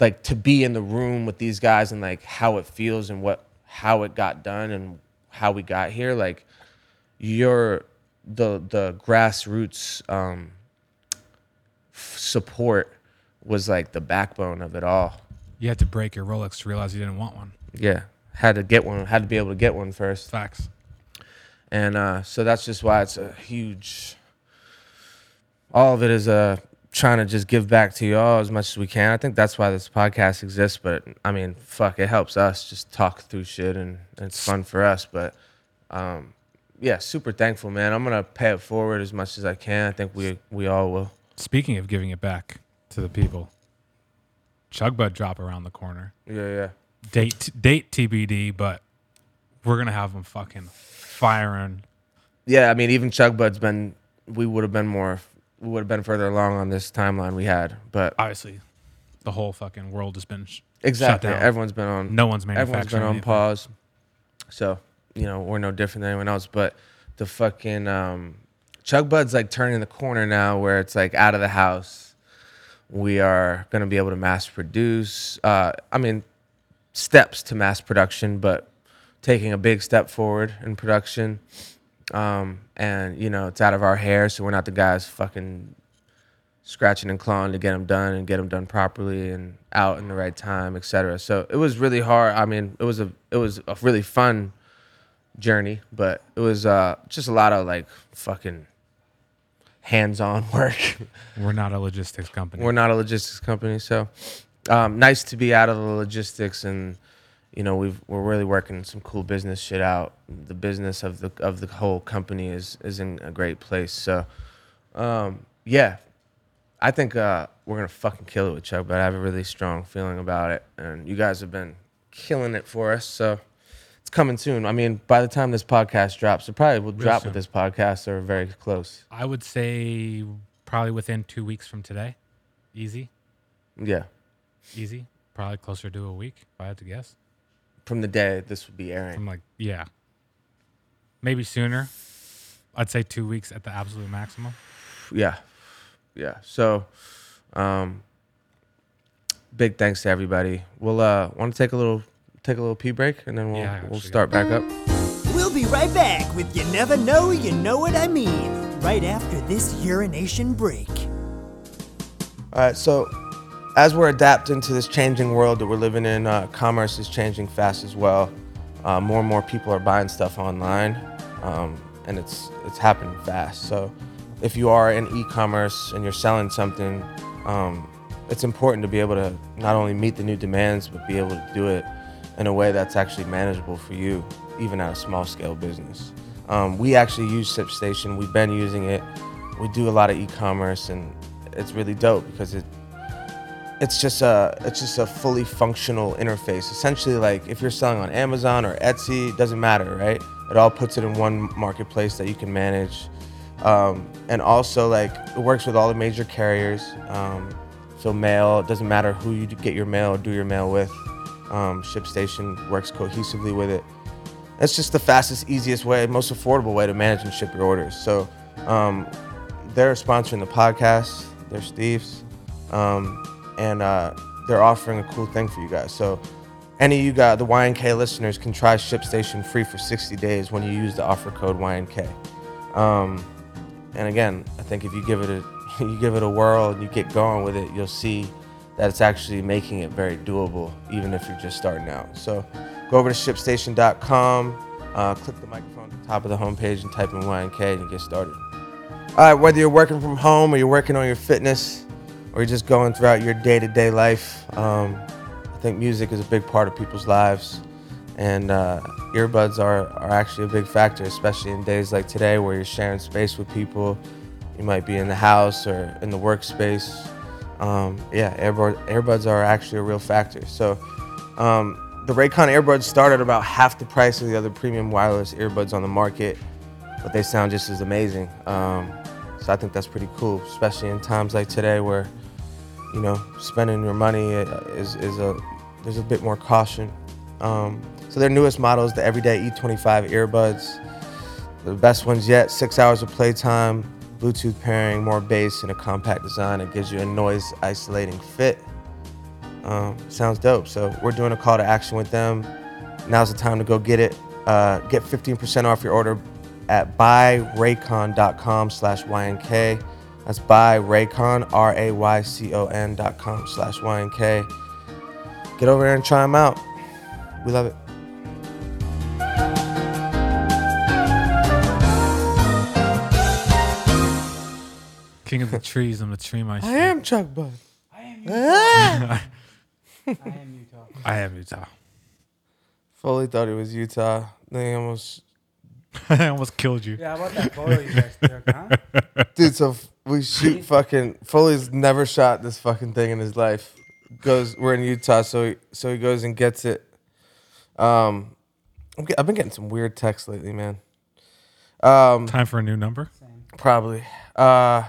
like to be in the room with these guys and like how it feels and what how it got done and how we got here, like you're the the grassroots um, f- support was like the backbone of it all. You had to break your Rolex to realize you didn't want one. Yeah, had to get one. Had to be able to get one first, Facts. And uh, so that's just why it's a huge. All of it is uh, trying to just give back to y'all as much as we can. I think that's why this podcast exists. But I mean, fuck, it helps us just talk through shit, and, and it's fun for us. But um, yeah, super thankful, man. I'm gonna pay it forward as much as I can. I think we we all will. Speaking of giving it back to the people, Chug Bud drop around the corner. Yeah, yeah. Date date TBD, but we're gonna have them fucking firing. Yeah, I mean, even Chug Bud's been. We would have been more. We would have been further along on this timeline we had, but Obviously, the whole fucking world has been sh- exactly, shut down. everyone's been on. no one's everyone's manufacturing. been on anything. pause. So you know we're no different than anyone else. But the fucking um, Chug Bud's like turning the corner now, where it's like out of the house. We are gonna be able to mass produce. Uh, I mean, steps to mass production, but taking a big step forward in production. Um, and you know, it's out of our hair, so we're not the guys fucking scratching and clawing to get them done and get them done properly and out in the right time, etc. So it was really hard. I mean, it was a it was a really fun journey, but it was uh, just a lot of like fucking hands-on work. We're not a logistics company. We're not a logistics company, so um, nice to be out of the logistics and you know we've we're really working some cool business shit out. The business of the of the whole company is is in a great place. So um, yeah, I think uh, we're gonna fucking kill it with Chuck, but I have a really strong feeling about it, and you guys have been killing it for us. So it's coming soon. I mean, by the time this podcast drops, it probably will drop soon. with this podcast or very close. I would say probably within two weeks from today. Easy, Yeah, easy. Probably closer to a week, if I had to guess. From the day this would be airing. I'm like, yeah, maybe sooner. I'd say two weeks at the absolute maximum. yeah yeah so um big thanks to everybody we'll uh want to take a little take a little pee break and then we'll Yeah, I we'll actually start back up We'll be right back with You Never Know, You Know What I Mean, right after this urination break. all right so as we're adapting to this changing world that we're living in uh, commerce is changing fast as well uh, more and more people are buying stuff online um, and it's it's happening fast so if you are in e-commerce and you're selling something um, it's important to be able to not only meet the new demands but be able to do it in a way that's actually manageable for you even at a small scale business um, we actually use ShipStation. We've been using it. We do a lot of e-commerce, and it's really dope because it it's just a it's just a fully functional interface. Essentially, like if you're selling on Amazon or Etsy, it doesn't matter, right? It all puts it in one marketplace that you can manage, um, and also like it works with all the major carriers. Um, so mail, it doesn't matter who you get your mail or do your mail with. Um, ShipStation works cohesively with it. That's just the fastest, easiest way, most affordable way to manage and ship your orders. So um, they're sponsoring the podcast. They're Steve's, um, and uh, they're offering a cool thing for you guys. So any of you got the YNK listeners can try ShipStation free for 60 days when you use the offer code YNK. Um, and again, I think if you give it a you give it a whirl and you get going with it, you'll see that it's actually making it very doable, even if you're just starting out. So go over to shipstation.com, uh, click the microphone at the top of the homepage, and type in YNK and get started. All right, whether you're working from home or you're working on your fitness or just going throughout your day to day life, um, I think music is a big part of people's lives. And uh, earbuds are, are actually a big factor, especially in days like today where you're sharing space with people. You might be in the house or in the workspace. Um, yeah, earbud, earbuds are actually a real factor. So um, the Raycon earbuds start at about half the price of the other premium wireless earbuds on the market, but they sound just as amazing. Um, so I think that's pretty cool, especially in times like today where, you know, spending your money is, is a there's a bit more caution. Um, so their newest model is the Everyday E25 earbuds. The best ones yet, six hours of playtime, Bluetooth pairing, more bass, and a compact design. It gives you a noise isolating fit. Um, sounds dope. So we're doing a call to action with them. Now's the time to go get it. Uh, get 15% off your order at buyraycon.com slash YNK. That's by Raycon, R A Y C O N dot com slash YNK. Get over there and try them out. We love it. King of the trees, I'm the tree myself. I am Chug Bud. Ah! I am Utah. I am Utah. I am Utah. Fully thought it was Utah. They almost I almost killed you. Yeah, about that photo you guys took, huh? Dude, so f- we shoot fucking. Foley's never shot this fucking thing in his life. Goes, we're in Utah, so he, so he goes and gets it. Um, I'm get- I've been getting some weird texts lately, man. Um, Time for a new number. probably. Uh,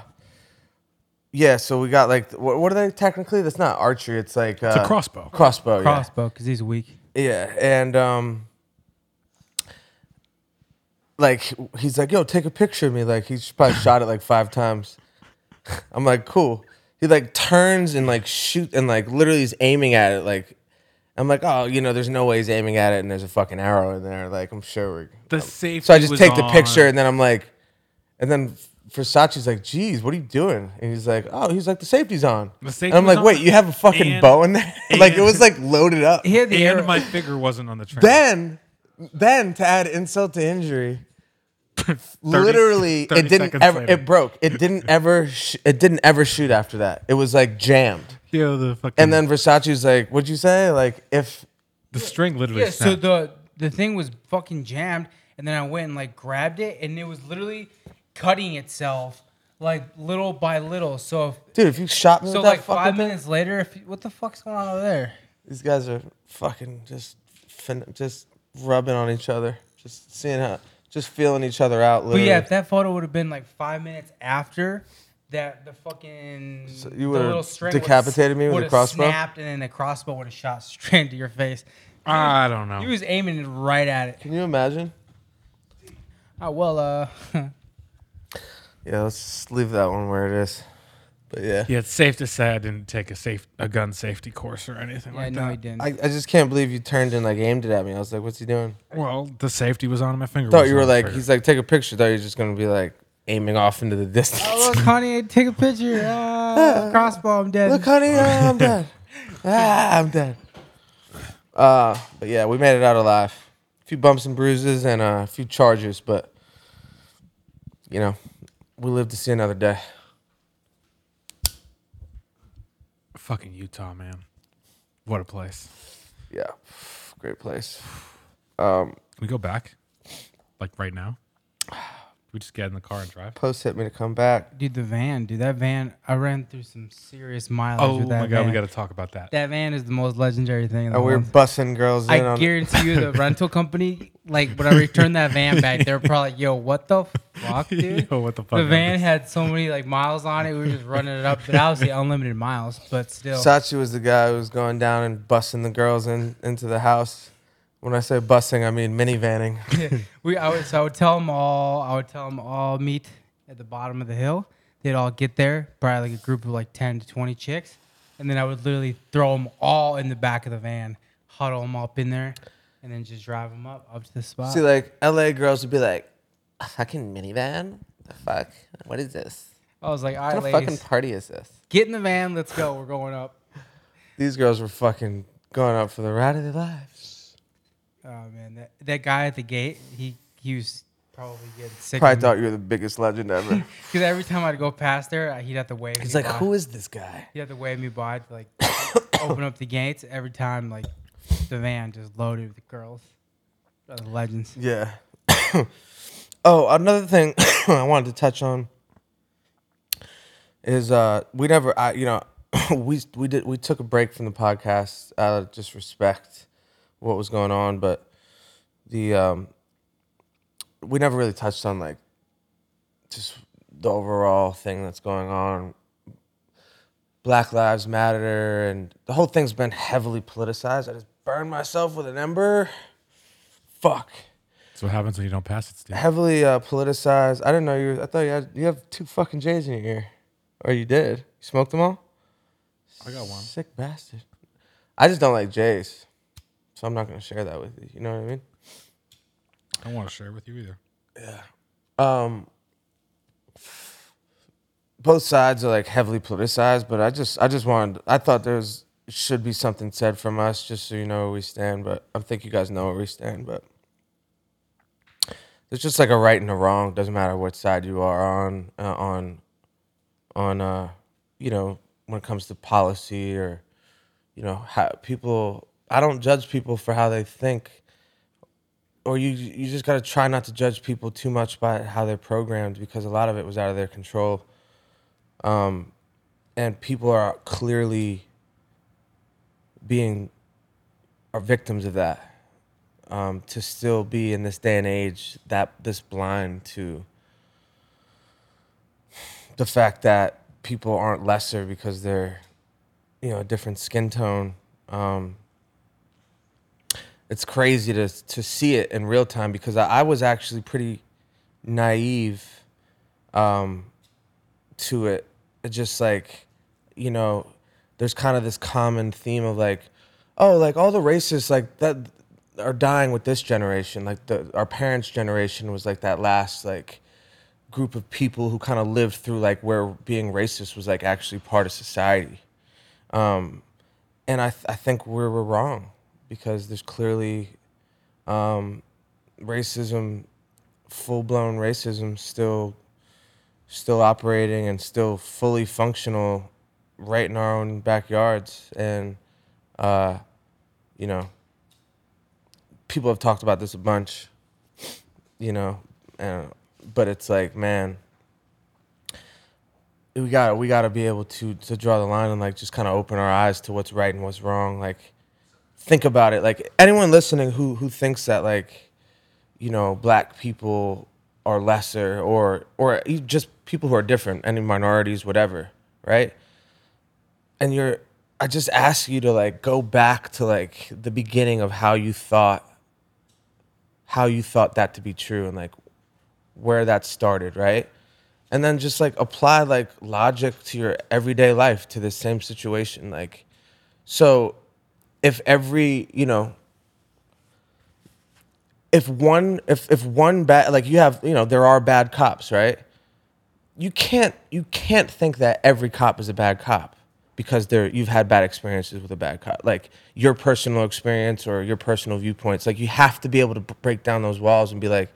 yeah. So we got like, what, what are they technically? That's not archery. It's like uh, It's a crossbow. Crossbow. yeah. Crossbow, because he's weak. Yeah, and um like he's like, "Yo, take a picture of me." Like he's probably shot it like 5 times. I'm like, "Cool." He like turns and like shoot and like literally is aiming at it like I'm like, "Oh, you know, there's no way he's aiming at it and there's a fucking arrow in there." Like, I'm sure we're The safety. So I just was take the picture and then I'm like and then Versace's like, "Geez, what are you doing?" And he's like, "Oh, he's like the safety's on." The safety and I'm like, on, "Wait, you have a fucking and- bow in there?" like it was like loaded up. He had the And arrow. my finger wasn't on the train. Then, then to add insult to injury, 30 literally 30 it didn't ever. later. It broke. It didn't ever. Sh- it didn't ever shoot after that. It was like jammed. Yeah, the fucking. And then Versace Versace's like, "What'd you say?" Like if the string literally Yeah, so snapped. the the thing was fucking jammed, and then I went and like grabbed it, and it was literally cutting itself like little by little. So if, dude, if you shot me so with like fucking five thing, minutes later, if you- what the fuck's going on over there? these guys are fucking just, fin- just rubbing on each other, just seeing how, just feeling each other out. But yeah, if that photo would have been like five minutes after that, the fucking So you the would've little string decapitated me with a would've crossbow? snapped, and then the crossbow would have shot straight into your face. I don't know. He was aiming it right at it. Can you imagine? Oh well, uh, Yeah, let's just leave that one where it is. But yeah, yeah, it's safe to say I didn't take a safe a gun safety course or anything yeah, like no, that. he didn't. I, I just can't believe you turned and like aimed it at me. I was like, "What's he doing?" Well, the safety was on my finger. thought was you were on the like, trigger. he's like, take a picture. Thought you were just gonna be like aiming off into the distance. oh look, honey, take a picture. Ah, crossbow, I'm dead. Look, honey, ah, I'm dead. ah, I'm dead. Uh, but yeah, we made it out alive. A few bumps and bruises and uh, a few charges, but you know, we live to see another day. Fucking Utah, man. What a place. Yeah, great place. Um, Can we go back? Like right now? We just get in the car and drive? post hit me to come back. Dude, the van, dude, that van. I ran through some serious mileage Oh with that my god, van. we got to talk about that. that van is the most legendary thing. In the Oh, we were world. bussing girls in I on. guarantee you, the rental company, like when I returned that van back, they were probably like, "Yo, what the fuck, dude?" Yo, what the fuck? the van happened? had so many like miles on it. We were just running it up, but obviously unlimited miles. But still, Sachi was the guy who was going down and bussing the girls in into the house. When I say bussing, I mean minivanning. we I would so I would tell them all. I would tell them all meet at the bottom of the hill. They'd all get there, probably like a group of like ten to twenty chicks, and then I would literally throw them all in the back of the van, huddle them up in there, and then just drive them up up to the spot. See, like LA girls would be like, a fucking minivan? The fuck? What is this? I was like, all What right, kind of fucking party is this? get in the van. Let's go. We're going up. These girls were fucking going up for the ride of their lives. Oh man, that that guy at the gate, he he was probably getting sick. Probably thought you were the biggest legend ever. because every time I'd go past there, he'd have to wave. He's me like, by. who is this guy? He'd have to wave me by to like open up the gates every time. Like the van just loaded with girls. The legends. Yeah. oh, another thing I wanted to touch on is uh we never I you know we we did we took a break from the podcast out of just respect what was going on, but the um we never really touched on like just the overall thing that's going on. Black Lives Matter and the whole thing's been heavily politicized. I just burned myself with an ember. Fuck That's what happens when you don't pass it, Steve. heavily uh, politicized. I didn't know you. I thought you had you have two fucking J's in your ear, or you did. You smoked them all. I got one. Sick bastard. I just don't like J's, so I'm not gonna share that with you. You know what I mean? I don't want to share it with you either. Yeah. Um, both sides are like heavily politicized, but I just I just wanted. I thought there was should be something said from us, just so you know where we stand. But I think you guys know where we stand. But it's just like a right and a wrong. Doesn't matter what side you are on uh, on on uh you know when it comes to policy or you know how people. I don't judge people for how they think or you you just got to try not to judge people too much by how they're programmed because a lot of it was out of their control. Um, and people are clearly being are victims of that um, to still be in this day and age that this blind to the fact that people aren't lesser because they're you know a different skin tone. Um, it's crazy to to see it in real time because I, I was actually pretty naive um, to it. It just like, you know, there's kind of this common theme of like, oh, like all the racists like that are dying with this generation. Like the our parents' generation was like that last like group of people who kind of lived through like where being racist was like actually part of society. Um, and I th- I think we were wrong because there's clearly um, racism, full blown racism, still still operating and still fully functional right in our own backyards. And uh, you know, people have talked about this a bunch. You know, and, but it's like, man, we got we got to be able to to draw the line and like just kind of open our eyes to what's right and what's wrong. Like, think about it. Like anyone listening who who thinks that like, you know, black people are lesser or or just people who are different, any minorities, whatever, right? And you're, I just ask you to like go back to like the beginning of how you thought, how you thought that to be true, and like where that started, right? And then just like apply like logic to your everyday life to the same situation. Like, so if every, you know, if one if if one bad like you have, you know, there are bad cops, right? You can't you can't think that every cop is a bad cop because they're you've had bad experiences with a bad cop. Like your personal experience or your personal viewpoints. Like you have to be able to break down those walls and be like,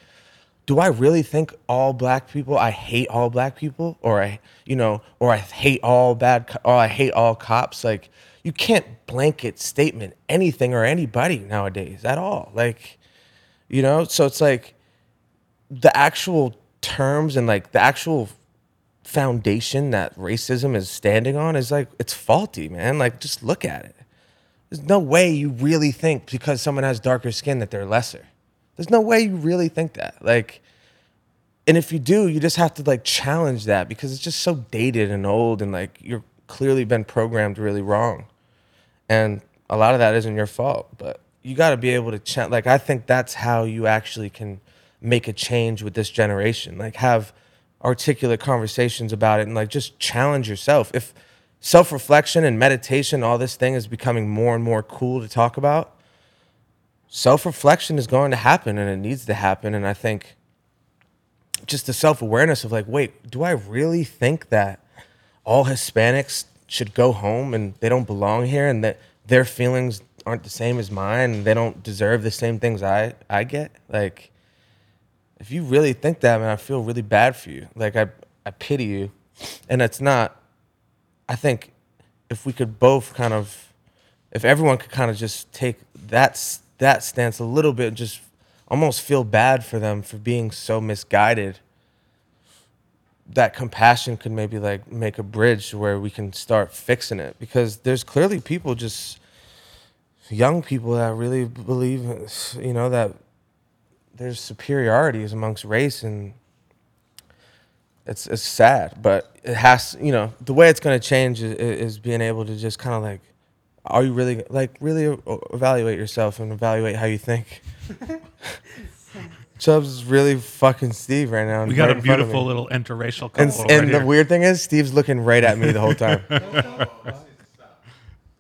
do I really think all black people? I hate all black people, or I, you know, or I hate all bad, or I hate all cops. Like, you can't blanket statement anything or anybody nowadays at all. Like, you know, so it's like the actual terms and like the actual foundation that racism is standing on is like it's faulty, man. Like, just look at it. There's no way you really think because someone has darker skin that they're lesser. There's no way you really think that. Like, and if you do, you just have to like challenge that because it's just so dated and old and like you're clearly been programmed really wrong. And a lot of that isn't your fault, but you got to be able to cha- like I think that's how you actually can make a change with this generation. Like have articulate conversations about it and like just challenge yourself. If self-reflection and meditation all this thing is becoming more and more cool to talk about, self-reflection is going to happen and it needs to happen and i think just the self-awareness of like wait do i really think that all hispanics should go home and they don't belong here and that their feelings aren't the same as mine and they don't deserve the same things i i get? Like if you really think that man i feel really bad for you. Like i i pity you. And it's not i think if we could both kind of if everyone could kind of just take that that stance a little bit and just almost feel bad for them for being so misguided that compassion could maybe like make a bridge where we can start fixing it. Because there's clearly people just young people that really believe you know that there's superiorities amongst race and it's it's sad. But it has you know the way it's going to change is, is being able to just kind of like are you really like really evaluate yourself and evaluate how you think Chubbs is really fucking Steve right now. We got right a in front of beautiful little interracial And, couple. and right the weird thing is, Steve's looking right at me the whole time.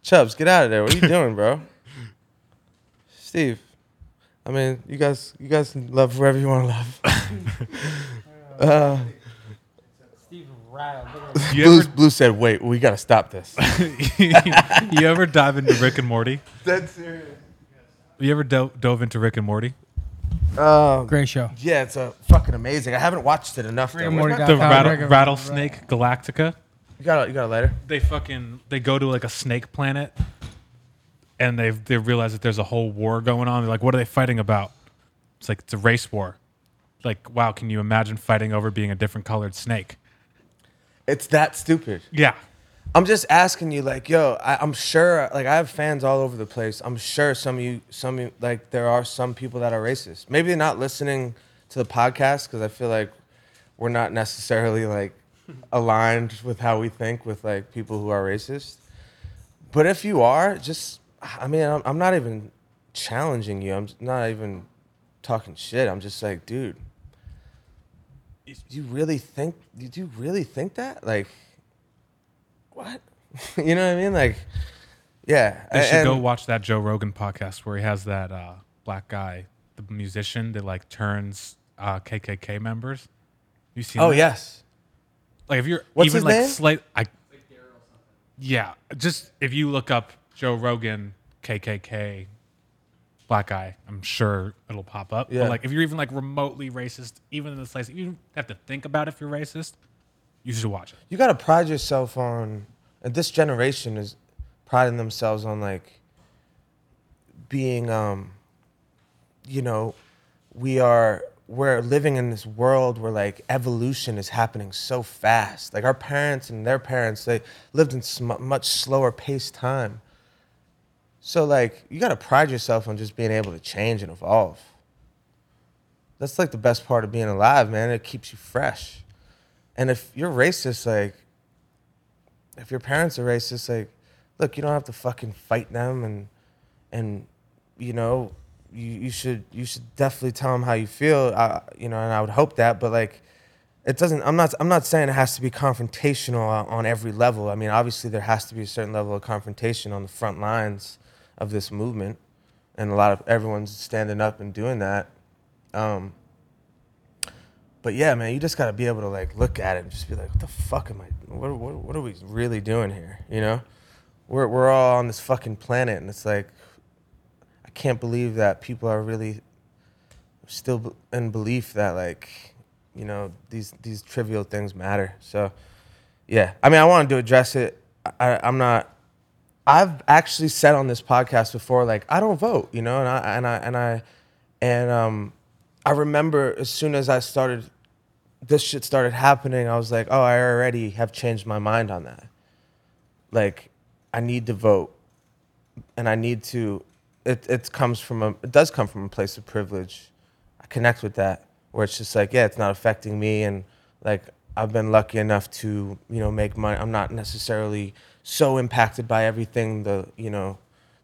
Chubbs, get out of there. What are you doing, bro? Steve, I mean, you guys, you guys can love whoever you want to love. uh, Steve rattled. Blue, ever, Blue said, "Wait, we got to stop this." you ever dive into Rick and Morty? That's serious. You ever do- dove into Rick and Morty? Um, Great show. yeah, it's a fucking amazing. I haven't watched it enough. Rick though. and Morty got- The found rattle- Rick and- Rattlestar Ricklactica. You got a, you got a lighter? They fucking they go to like a snake planet, and they they realize that there's a whole war going on. They're like, what are they fighting about? It's like it's a race war. Like, wow, can you imagine fighting over being a different colored snake? It's that stupid. Yeah, I'm just asking you, like, yo, I, I'm sure, like, I have fans all over the place. I'm sure some of you, some of you, like, there are some people that are racist. Maybe they're not listening to the podcast because I feel like we're not necessarily like aligned with how we think with like people who are racist. But if you are, just, I mean, I'm, I'm not even challenging you. I'm not even talking shit. I'm just like, dude, do you really think? Do you really think that? Like, what? you know what I mean? Like, yeah. they should and- go watch that Joe Rogan podcast where he has that uh, black guy, the musician that like turns uh, KKK members. You seen? Oh that? yes. Like if you're What's even his like name? slight, I. Yeah, just if you look up Joe Rogan KKK black guy, I'm sure it'll pop up. Yeah. But like if you're even like remotely racist, even in the slice, you have to think about if you're racist. You should watch it. You got to pride yourself on. And this generation is priding themselves on like being, um, you know, we are we're living in this world where like evolution is happening so fast. Like our parents and their parents, they lived in sm- much slower paced time. So like you got to pride yourself on just being able to change and evolve. That's like the best part of being alive, man. It keeps you fresh. And if you're racist, like, if your parents are racist, like, look, you don't have to fucking fight them, and and you know, you, you should you should definitely tell them how you feel, uh, you know, and I would hope that, but like, it doesn't. I'm not I'm not saying it has to be confrontational on- on every level. I mean, obviously there has to be a certain level of confrontation on the front lines of this movement, and a lot of everyone's standing up and doing that. Um, but yeah, man, you just gotta be able to like look at it and just be like, what the fuck am I? What what, what are we really doing here? You know, we're we're all on this fucking planet, and it's like, I can't believe that people are really still in belief that like, you know, these these trivial things matter. So, yeah, I mean, I wanted to address it. I, I'm not. I've actually said on this podcast before, like I don't vote, you know, and I and I and I and um, I remember as soon as I started, this shit started happening. I was like, oh, I already have changed my mind on that. Like, I need to vote, and I need to. It it comes from a it does come from a place of privilege. I connect with that where it's just like, yeah, it's not affecting me, and like I've been lucky enough to you know make money. I'm not necessarily so impacted by everything the you know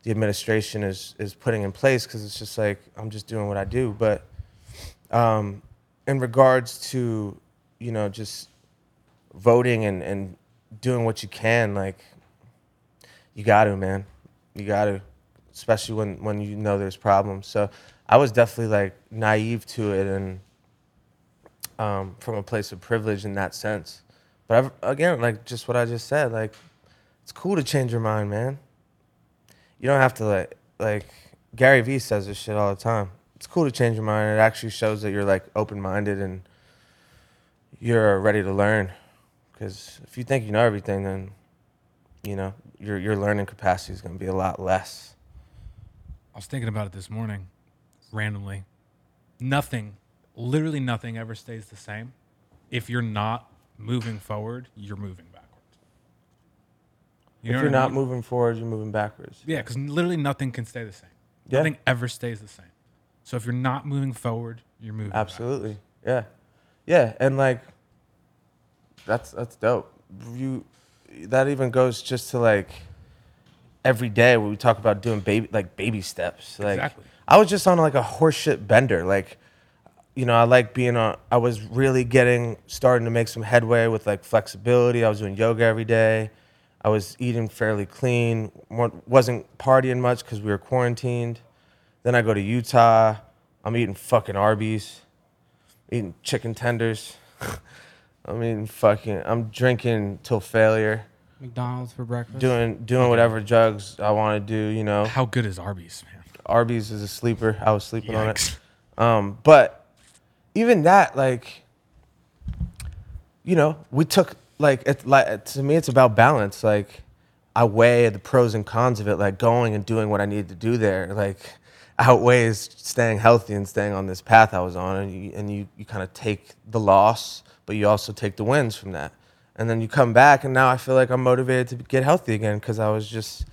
the administration is is putting in place because it's just like I'm just doing what I do. But um, in regards to you know just voting and and doing what you can, like you got to, man, you got to, especially when when you know there's problems. So I was definitely like naive to it and um, from a place of privilege in that sense. But I've, again, like just what I just said, like it's cool to change your mind, man. You don't have to like like Gary Vee says this shit all the time. It's cool to change your mind. It actually shows that you're like open minded and you're ready to learn. Because if you think you know everything, then you know your your learning capacity is going to be a lot less. I was thinking about it this morning, randomly. nothing, literally nothing ever stays the same. If you're not moving forward, you're moving backwards. You if know you're what I not mean? moving forward, you're moving backwards. Yeah, because literally nothing can stay the same. Yeah. Nothing ever stays the same. So if you're not moving forward, you're moving. backwards. Absolutely. Yeah. Yeah, and like that's that's dope. You that even goes just to like every day when we talk about doing baby like baby steps. Like Exactly. I was just on like a horseshit bender. Like you know, I like being on I was really getting starting to make some headway with like flexibility. I was doing yoga every day. I was eating fairly clean. wasn't partying much cuz we were quarantined. Then I go to Utah. I'm eating fucking Arby's eating chicken tenders. I'm eating fucking. I'm drinking till failure. McDonald's for breakfast. Doing doing whatever drugs I want to do. You know, How good is Arby's, man? Arby's is a sleeper. I was sleeping on Yikes. it. Um, but even that, like, you know, we took like it. Like to me, it's about balance. Like, I weigh the pros and cons of it. Like going and doing what I need to do there. Like outweighs staying healthy and staying on this path I was on. And you and you you kind of take the loss, but you also take the wins from that. And then you come back, and now I feel like I'm motivated to get healthy again because I was just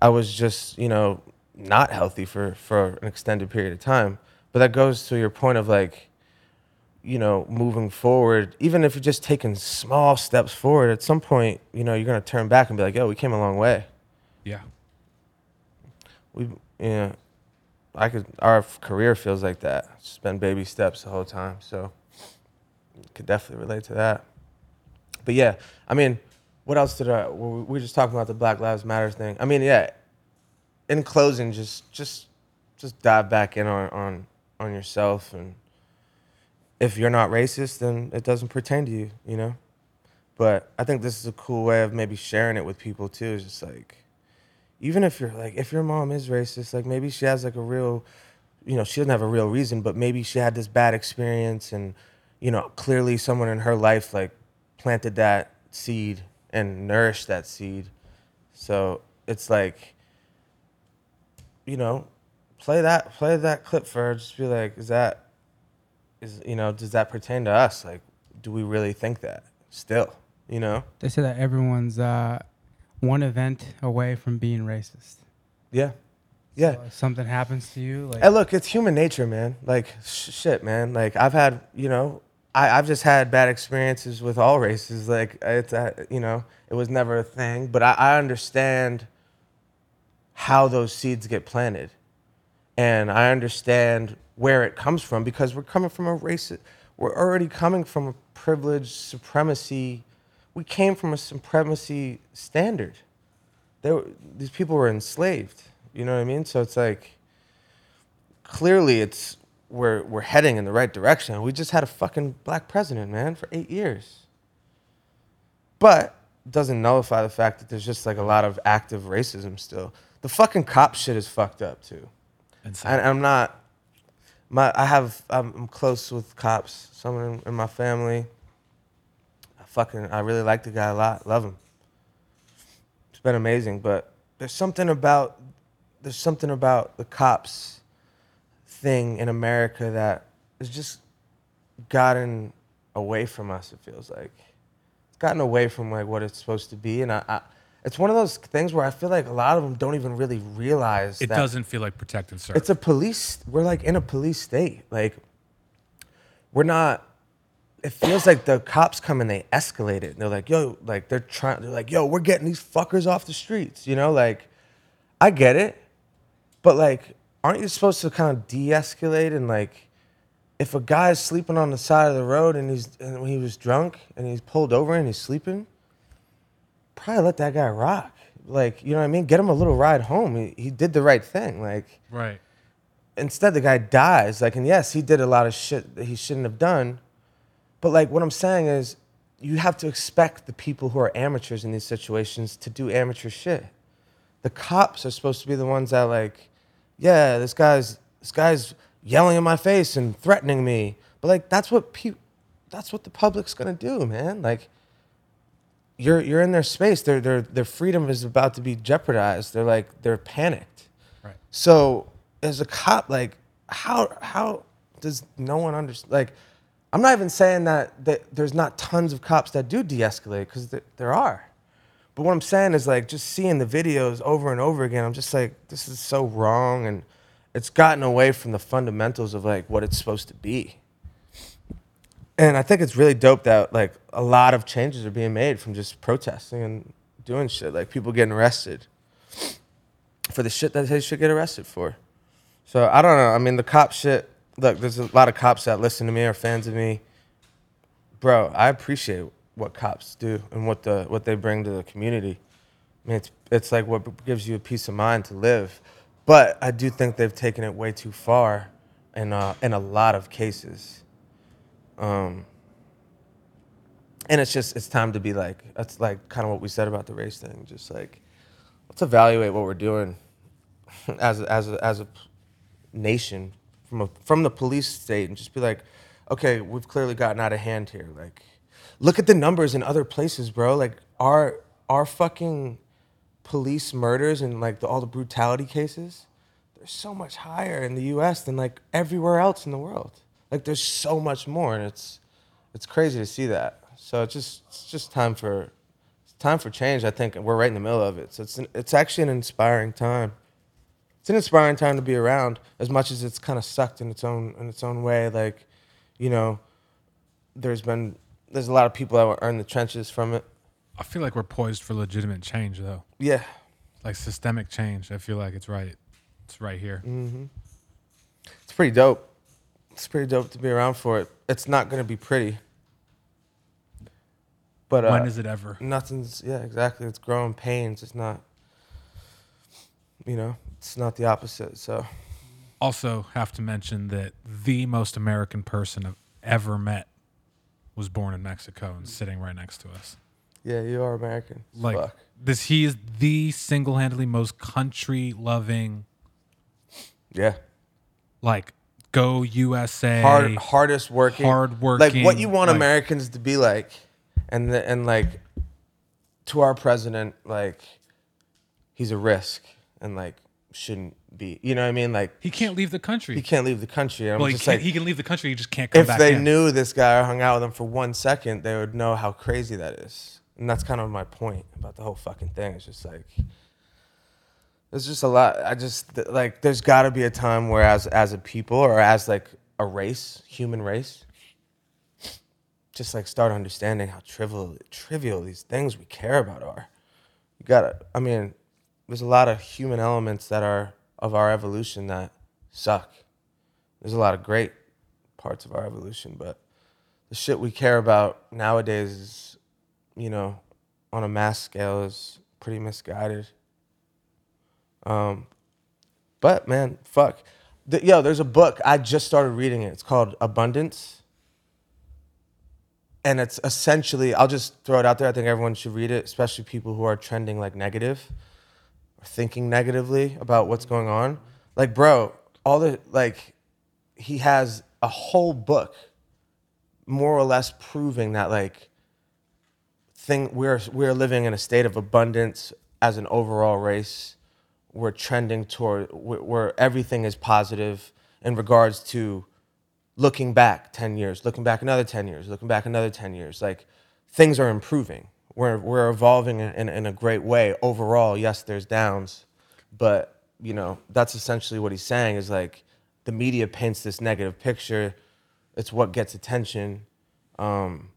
I was just, you know, not healthy for for an extended period of time. But that goes to your point of like, you know, moving forward. Even if you're just taking small steps forward, at some point, you know, you're gonna turn back and be like, "Yo, we came a long way." Yeah. We, know, I could. Our career feels like that. It's just been baby steps the whole time. So, could definitely relate to that. But yeah, I mean, what else did I? We were just talking about the Black Lives Matter thing. I mean, yeah. In closing, just just just dive back in on on on yourself, and if you're not racist, then it doesn't pertain to you. You know. But I think this is a cool way of maybe sharing it with people too. Is just like even if you're like if your mom is racist like maybe she has like a real you know she doesn't have a real reason but maybe she had this bad experience and you know clearly someone in her life like planted that seed and nourished that seed. So it's like you know play that play that clip for her. Just be like is that is you know does that pertain to us? Like do we really think that still you know? They say that everyone's uh, one event away from being racist. yeah yeah So if something happens to you, like Hey, look, it's human nature, man. Like, sh- shit, man. Like, I've had, you know, I, I've just had bad experiences with all races. Like, it's, uh, you know, it was never a thing. But I, I understand how those seeds get planted. And I understand where it comes from because we're coming from a race. We're already coming from a privileged supremacy. We came from a supremacy standard. There, these people were enslaved. You know what I mean? So it's like, clearly it's we're we're heading in the right direction. We just had a fucking black president, man, for eight years. But doesn't nullify the fact that there's just like a lot of active racism still. The fucking cop shit is fucked up too. Insane. And I'm not my I have I'm, I'm close with cops. Someone in, in my family. Fucking I really like the guy a lot. Love him. It's been amazing, but there's something about there's something about the cops thing in America that has just gotten away from us. It feels like it's gotten away from like what it's supposed to be, and I, I it's one of those things where I feel like a lot of them don't even really realize it doesn't feel like protect and serve. it's a police. We're like in a police state. Like we're not. It feels like the cops come and they escalate it. And they're like, yo, like they're trying. They're like, yo, we're getting these fuckers off the streets. You know, like I get it, but like, aren't you supposed to kind of de-escalate and like, if a guy's sleeping on the side of the road and he's and he was drunk and he's pulled over and he's sleeping, probably let that guy rock. Like, you know what I mean? Get him a little ride home. He, he did the right thing. Like, right. instead the guy dies like and yes he did a lot of shit that he shouldn't have done but like what i'm saying is you have to expect the people who are amateurs in these situations to do amateur shit. The cops are supposed to be the ones that like yeah this guy's this guy's yelling in my face and threatening me. But like that's what people that's what the public's gonna do man. Like you're you're in their space. Their their their freedom is about to be jeopardized. They're like they're panicked. Right. so as a cop, like how how does no one understand? Like, I'm not even saying that, that there's not tons of cops that do de-escalate because there, there are. But what I'm saying is like just seeing the videos over and over again, I'm just like, this is so wrong, and it's gotten away from the fundamentals of like what it's supposed to be. And I think it's really dope that like a lot of changes are being made from just protesting and doing shit, like people getting arrested for the shit that they should get arrested for. So I don't know. I mean, the cop shit. Look, there's a lot of cops that listen to me, or fans of me. Bro, I appreciate what cops do and what the what they bring to the community. I mean, it's it's like what gives you a peace of mind to live. But I do think they've taken it way too far, in uh, in a lot of cases. Um, and it's just it's time to be like that's like kind of what we said about the race thing. Just like let's evaluate what we're doing as as a, as a nation from a, from the police state and just be like, okay, we've clearly gotten out of hand here. Like, look at the numbers in other places, bro. Like our our fucking police murders and like the, all the brutality cases, they're so much higher in the U.S. than like everywhere else in the world. Like there's so much more, and it's it's crazy to see that. So it's just it's just time for it's time for change. I think we're right in the middle of it. So it's an, it's actually an inspiring time. It's an inspiring time to be around, as much as it's kind of sucked in its own in its own way. Like, you know, there's been there's a lot of people that are in the trenches from it. I feel like we're poised for legitimate change, though. Yeah, Like systemic change. I feel like it's right. It's right here. Mm-hmm. it's pretty dope. It's pretty dope to be around for it. It's not gonna be pretty, but uh, when is it ever? nothing's yeah exactly. It's growing pains. It's not. You know, it's not the opposite. So Also, have to mention that the most American person I've ever met was born in Mexico and sitting right next to us. yeah, you are American. Like fuck. this, he is the single-handedly most country-loving. yeah. Like, go USA. hard, hardest working, hard working. Like what you want like- Americans to be like, and the, and like to our president, like he's a risk and like shouldn't be. You know what I mean? Like He can't leave the country. he can't leave the country. I'm well, he, just can't, like, he can leave the country. He just can't come if back If they in. knew this guy or hung out with him for one second, they would know how crazy that is. And that's kind of my point about the whole fucking thing. It's just like there's just a lot. I just like there's got to be a time where as as a people or as like a race, human race, just like start understanding how trivial trivial these things we care about are. You gotta. I mean, there's a lot of human elements that are of our evolution that suck. There's a lot of great parts of our evolution, but the shit we care about nowadays is, you know, on a mass scale is pretty misguided. Um, but man, fuck. The, yo, there's a book I just started reading it. It's called Abundance, and it's essentially I'll just throw it out there. I think everyone should read it, especially people who are trending like negative or thinking negatively about what's going on. Like, bro, all the like, he has a whole book, more or less proving that like, thing we're we're living in a state of abundance as an overall race. We're trending toward where, where everything is positive in regards to looking back 10 years, looking back another 10 years, looking back another 10 years. Like things are improving. We're, we're evolving in, in, a great way overall. Yes, there's downs, but you know, that's essentially what he's saying is like the media paints this negative picture. It's what gets attention. Um,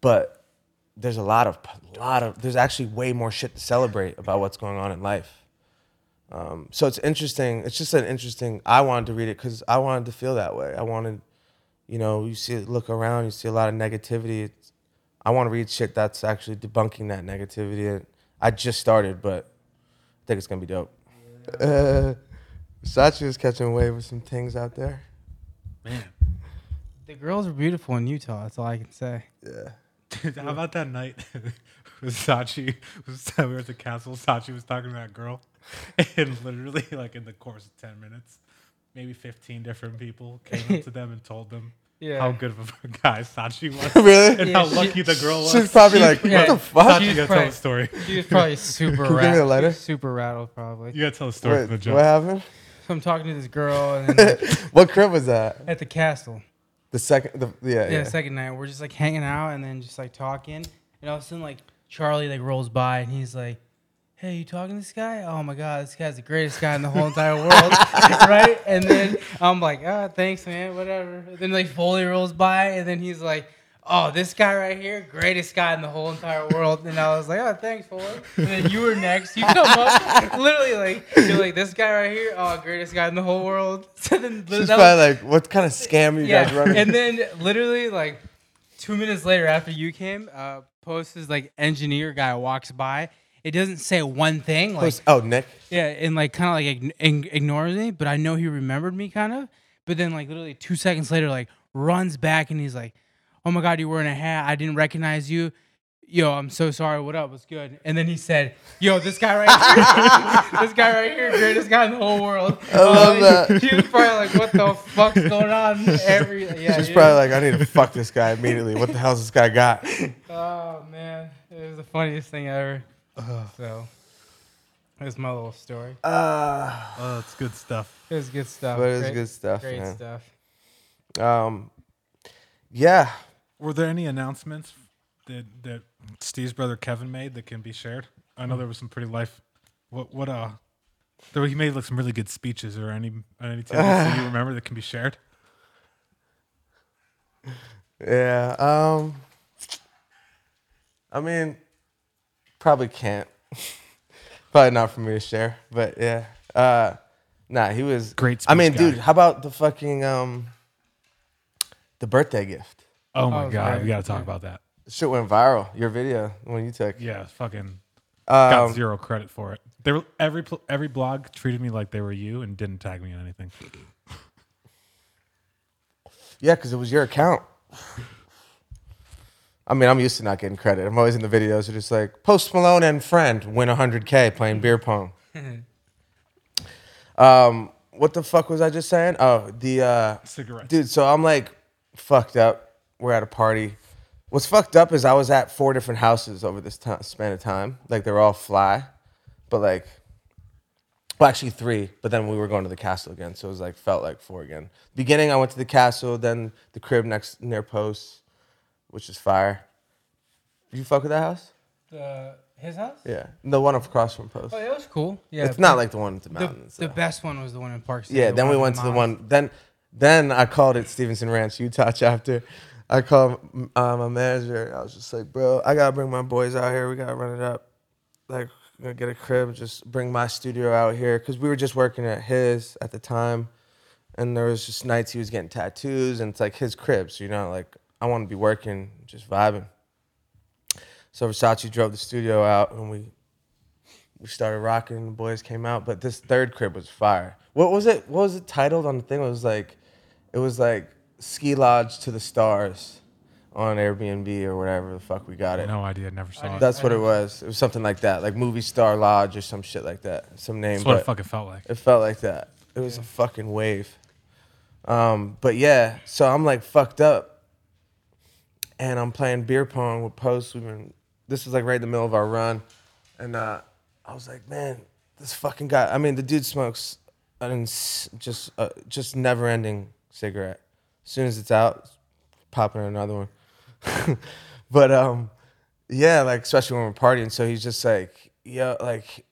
but there's a lot of, lot of, there's actually way more shit to celebrate about what's going on in life. Um, so it's interesting. It's just an interesting. I wanted to read it because I wanted to feel that way. I wanted, you know, you see, look around, you see a lot of negativity. It's, I want to read shit that's actually debunking that negativity. And I just started, but I think it's gonna be dope. Uh, Versace was catching wave with some things out there. Man, The girls are beautiful in Utah. That's all I can say. Yeah. Dude, how about that night? Versace was we were at the castle. Versace was talking to that girl, and literally, like in the course of ten minutes, maybe fifteen different people came up to them and told them Yeah. how good of a guy Sachi was, really? and Yeah, how she- lucky the girl was. She's probably like, yeah, what the fuck? you she's gotta tell the story. She was probably super Can you give me a rattled. letter? Super rattled, probably. You gotta tell the story Wait, from the what jump. happened? So I'm talking to this girl and then like, What crib was that? at the castle. The second, the, yeah, Yeah, yeah. the second night we're just like hanging out and then just like talking, and all of a sudden like Charlie like rolls by and he's like, "Hey, you talking to this guy? Oh my god, this guy's the greatest guy in the whole entire world, right?" And then I'm like, "Ah, thanks, man, whatever." And then like Foley rolls by and then he's like. Oh, this guy right here, greatest guy in the whole entire world. And I was like, oh, thanks, Foley. And then you were next. You come up, literally like, you're like, this guy right here, oh, greatest guy in the whole world. So then She's that was- probably like, what kind of scam are you guys running? and then literally like two minutes later after you came, uh, Post's like engineer guy walks by. It doesn't say one thing, like oh, Nick. yeah, and like kind of like ign- ignores me, but I know he remembered me kind of. But then like literally two seconds later, like runs back and he's like, "Oh my god, you're wearing a hat. I didn't recognize you." Yo, I'm so sorry. What up? What's good? And then he said, "Yo, this guy right here, this guy right here, greatest guy in the whole world." I love that. He was probably like, "What the fuck's going on?" Every yeah, She's probably like, I need to fuck this guy immediately. What the hell's this guy got? Oh man, it was the funniest thing ever. So, that's my little story. Uh, Oh, it's good stuff. It was good stuff. but it's Great- good stuff, Great man. stuff. Um, yeah. Were there any announcements that that Steve's brother Kevin made that can be shared? I know there was some pretty life. What what uh, there he made like some really good speeches or any any tidbits that you remember that can be shared. Yeah. Um, I mean, probably can't. probably not for me to share, but yeah. Uh, nah, he was Great I mean, guy. dude, how about the fucking um, the birthday gift? Oh my Oh, god, right. we got to talk Yeah. about that. Shit went viral. Your video when you took. Yeah, fucking got Um, zero credit for it. They were every pl- every blog treated me like they were you and didn't tag me in anything. yeah, because it was your account. I mean, I'm used to not getting credit. I'm always in the videos. Are just like Post Malone and friend win 100k playing beer pong. um, what the fuck was I just saying? Oh, the uh, Cigarettes. dude. So I'm like fucked up. We're at a party. What's fucked up is I was at four different houses over this time, span of time. Like they were all fly, but like, well, actually three. But then we were going to the castle again, so it was like felt like four again. Beginning, I went to the castle, then the crib next near Post, which is fire. You fuck with that house? The his house? Yeah, the one across from Post. Oh, it was cool. Yeah, it's not like the one at the the, mountains. the though. best one was the one in Park City. Yeah, the then we went to the one. Then, then I called it Stevenson Ranch, Utah chapter. I called uh, my manager. I was just like, bro, I gotta bring my boys out here. We gotta run it up. Like, gonna get a crib. Just bring my studio out here because we were just working at his at the time, and there was just nights he was getting tattoos, and it's like his crib. So you know, like I want to be working, just vibing. So Versace drove the studio out, and we we started rocking. The boys came out, but this third crib was fire. What was it? What was it titled on the thing? It was like, it was like ski lodge to the stars on Airbnb or whatever the fuck we got it. No idea. Never saw it. That's what it was. It was something like that, like movie star lodge or some shit like that, some name. That's what it but fucking felt like. it felt like that. It was a fucking wave. Um, but yeah, so I'm like fucked up, and I'm playing beer pong with Post. We've been. This was like right in the middle of our run, and uh, I was like, man, this fucking guy. I mean, the dude smokes an ins- just uh, just never ending cigarette. As soon as it's out, popping another one. but um, yeah, like especially when we're partying. So he's just like, yeah, like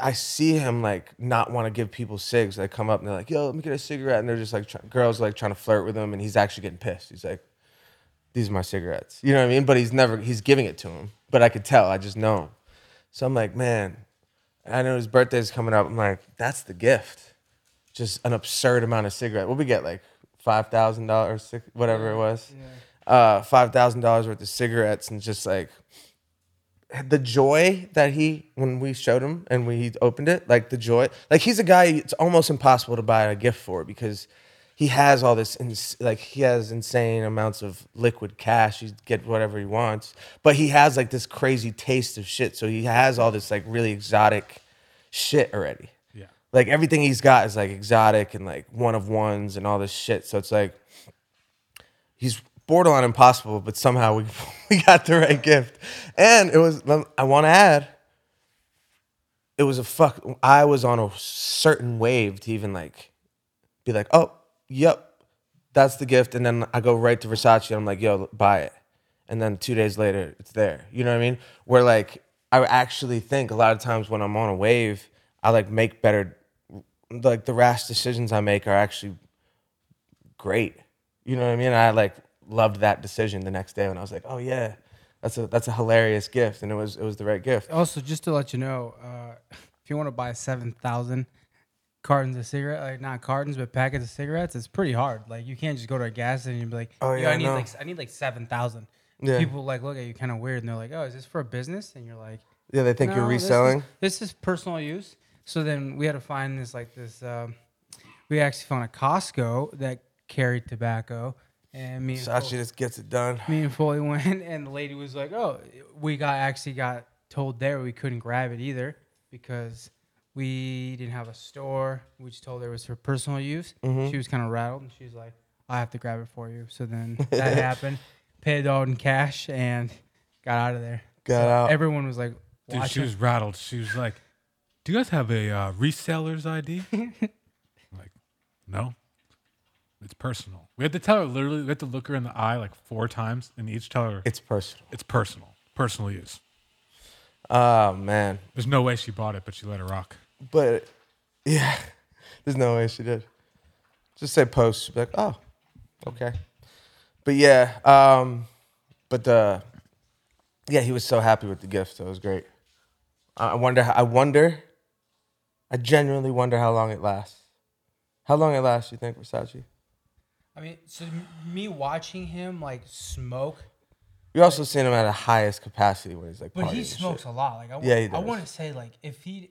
I see him like not want to give people cigs. They come up and they're like, "Yo, let me get a cigarette," and they're just like try- girls like trying to flirt with him, and he's actually getting pissed. He's like, "These are my cigarettes," you know what I mean? But he's never he's giving it to him. But I could tell. I just know. So I'm like, man, I know his birthday's coming up. I'm like, that's the gift. Just an absurd amount of cigarette. What we get like five thousand dollars, whatever it was uh, five thousand dollars worth of cigarettes and just like the joy that he when we showed him and we opened it, like the joy, like he's a guy it's almost impossible to buy a gift for because he has all this ins- like he has insane amounts of liquid cash. He get whatever he wants, but he has like this crazy taste of shit. So he has all this like really exotic shit already Yeah. like everything he's got is like exotic and like one of ones and all this shit. So it's like he's borderline impossible, but somehow we we got the right gift. And it was I want to add it was a fuck. I was on a certain wave to even like be like, oh, yep, that's the gift, and then I go right to Versace. And I'm like, yo, buy it, and then two days later, it's there. You know what I mean? Where like I actually think a lot of times when I'm on a wave, I like make better. Like the rash decisions I make are actually great. You know what I mean? I like loved that decision the next day when I was like, oh yeah, that's a that's a hilarious gift, and it was it was the right gift. Also, just to let you know, uh, if you want to buy seven thousand cartons of cigarette, like not cartons but packets of cigarettes, it's pretty hard. Like you can't just go to a gas station and be like, Oh, yeah, I I need know. like I need like seven thousand. Yeah. People like look at you kind of weird, and they're like, "Oh, is this for a business?" And you're like, Yeah, they think you're "No, this is- reselling. This is, personal use. So then we had to find this like this. Um, we actually found a Costco that carried tobacco, and me and Sachi Fo- just gets it done. me and Foley went, and the lady was like, "Oh, we got actually got told there we couldn't grab it either because we didn't have a store. We just told her it was for personal use. Mm-hmm. She was kind of rattled, and she was like, "I have to grab it for you." So then that happened. Paid it all in cash and got out of there. Got So out. Everyone was like, Dude, she watching. was rattled. She was like, "Do you guys have a uh, reseller's ID?" Like, no, it's personal. We had to tell her literally. We had to look her in the eye like four times, and each tell her It's personal. it's personal, personal use. Oh man, There's no way she bought it, but she let it rock. But yeah, there's no way she did. Just say post. She'd be like, oh, okay. But yeah, um, but the yeah, he was so happy with the gift. So it was great. I wonder. I wonder. I genuinely wonder how long it lasts. How long it lasts? You think Versace? I mean, so me watching him like smoke, You also seen him at a highest capacity when he's like. but he smokes shit. a lot. Like I, Yeah, he I want to say like if he,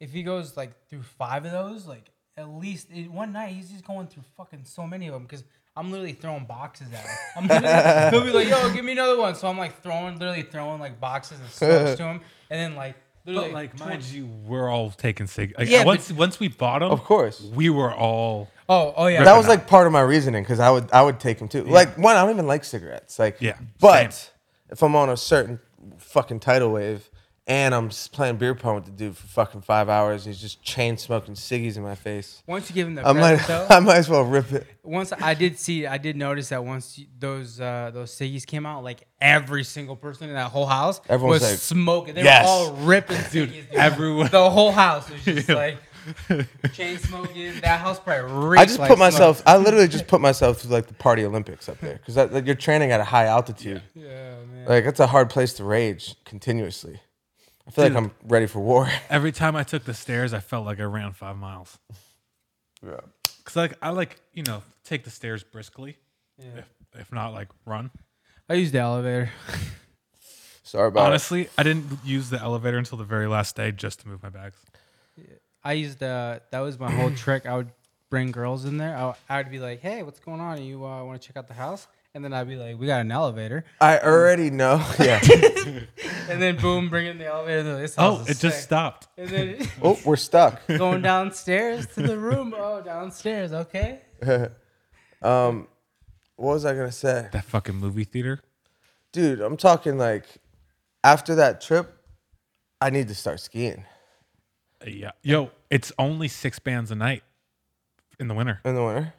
if he goes like through five of those, like at least in one night he's just going through fucking so many of them because I'm literally throwing boxes at him. I'm literally, he'll be like, "Yo, give me another one." So I'm like throwing, literally throwing like boxes and smokes to him, and then like literally But like, 20 mind you, we're all taking cig. Like, Yeah, but- once once we bought them, Of course. we were all Oh, oh yeah. that was like part of my reasoning because I would I would take him too. Like one, I don't even like cigarettes. Like Yeah, but same. if I'm on a certain fucking tidal wave and I'm just playing beer pong with the dude for fucking five hours, and he's just chain smoking ciggies in my face. once you give him the I might though, I might as well rip it. once I did see, I did notice that once you- those uh, those ciggies came out, like every single person in that whole house Everyone was like, smoking. They "Yes." were all ripping ciggies. Dude, everyone- the whole house was just like chain smoking. That house probably I just like put smoke. myself. I literally just put myself through like the party Olympics up there because like, you're training at a high altitude. Yeah, man. Like that's a hard place to rage continuously. I feel Dude. like I'm ready for war. every time I took the stairs, I felt like I ran five miles. yeah. Cause like I like you know take the stairs briskly, if, if not like run. I used the elevator. Sorry about Honestly, I didn't use the elevator until the very last day just to move my bags. I used uh, that was my whole trick. I would bring girls in there. I, I would be like, "Hey, what's going on? You uh, want to check out the house?" And then I'd be like, "We got an elevator." I already know. Yeah. And then boom, bring in the elevator. they're like, This Oh, house it is just sick." stopped. And then oh, we're stuck. going downstairs to the room. Oh, downstairs. Okay. Um, what was I gonna say, That fucking movie theater. dude? I'm talking like after that trip, I need to start skiing Uh, Yeah, yo, it's only six bands a night in the winter. in the winter.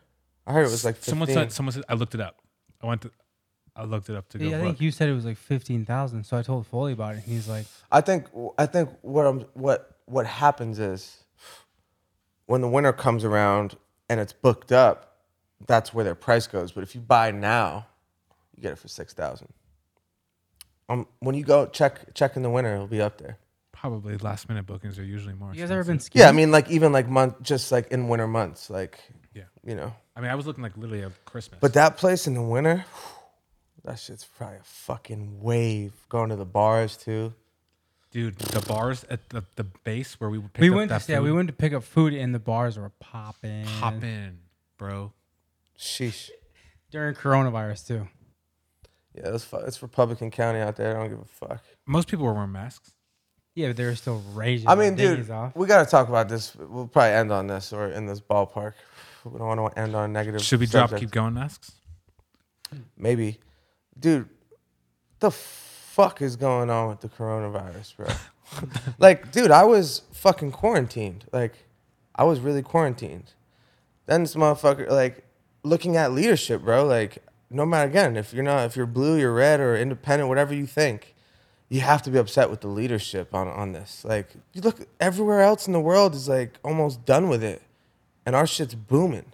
I heard it was like 15. someone said. Someone said. I looked it up. I went to. I looked it up to go. Yeah, I look. think you said it was like fifteen thousand. So I told Foley about it. And he's like, I think I think what I'm what what happens is when the winter comes around and it's booked up, that's where their price goes. But if you buy now, you get it for six thousand. Um, when you go check check in the winter, it'll be up there. Probably last minute bookings are usually more. "You guys ever been skiing?" Yeah, I mean like even like month just like in winter months, like Yeah. you know. I mean, I was looking like literally at Christmas. But that place in the winter, that shit's probably a fucking wave. Going to the bars too. dude, the bars at the, the base where we would pick we up went. that To, yeah, we food, went to pick up food, and the bars were popping. Hop in, bro. Sheesh. during coronavirus too. Yeah, it's fu- it's Republican County out there. I don't give a fuck. Most people were wearing masks. Yeah, but they were still raging. I mean, their dude, dinghies off. we got to talk about this. We'll probably end on this or in this ballpark. We don't want to end on a negative. Should we drop subject. keep going masks? Maybe, dude. The fuck is going on with the coronavirus, bro? like, dude, I was fucking quarantined. Like, I was really quarantined. Then this motherfucker, like, looking at leadership, bro. Like, no matter again, if you're not, if you're blue, you're red, or independent, whatever you think, you have to be upset with the leadership on on this. Like, you look everywhere else in the world is like almost done with it, and our shit's booming.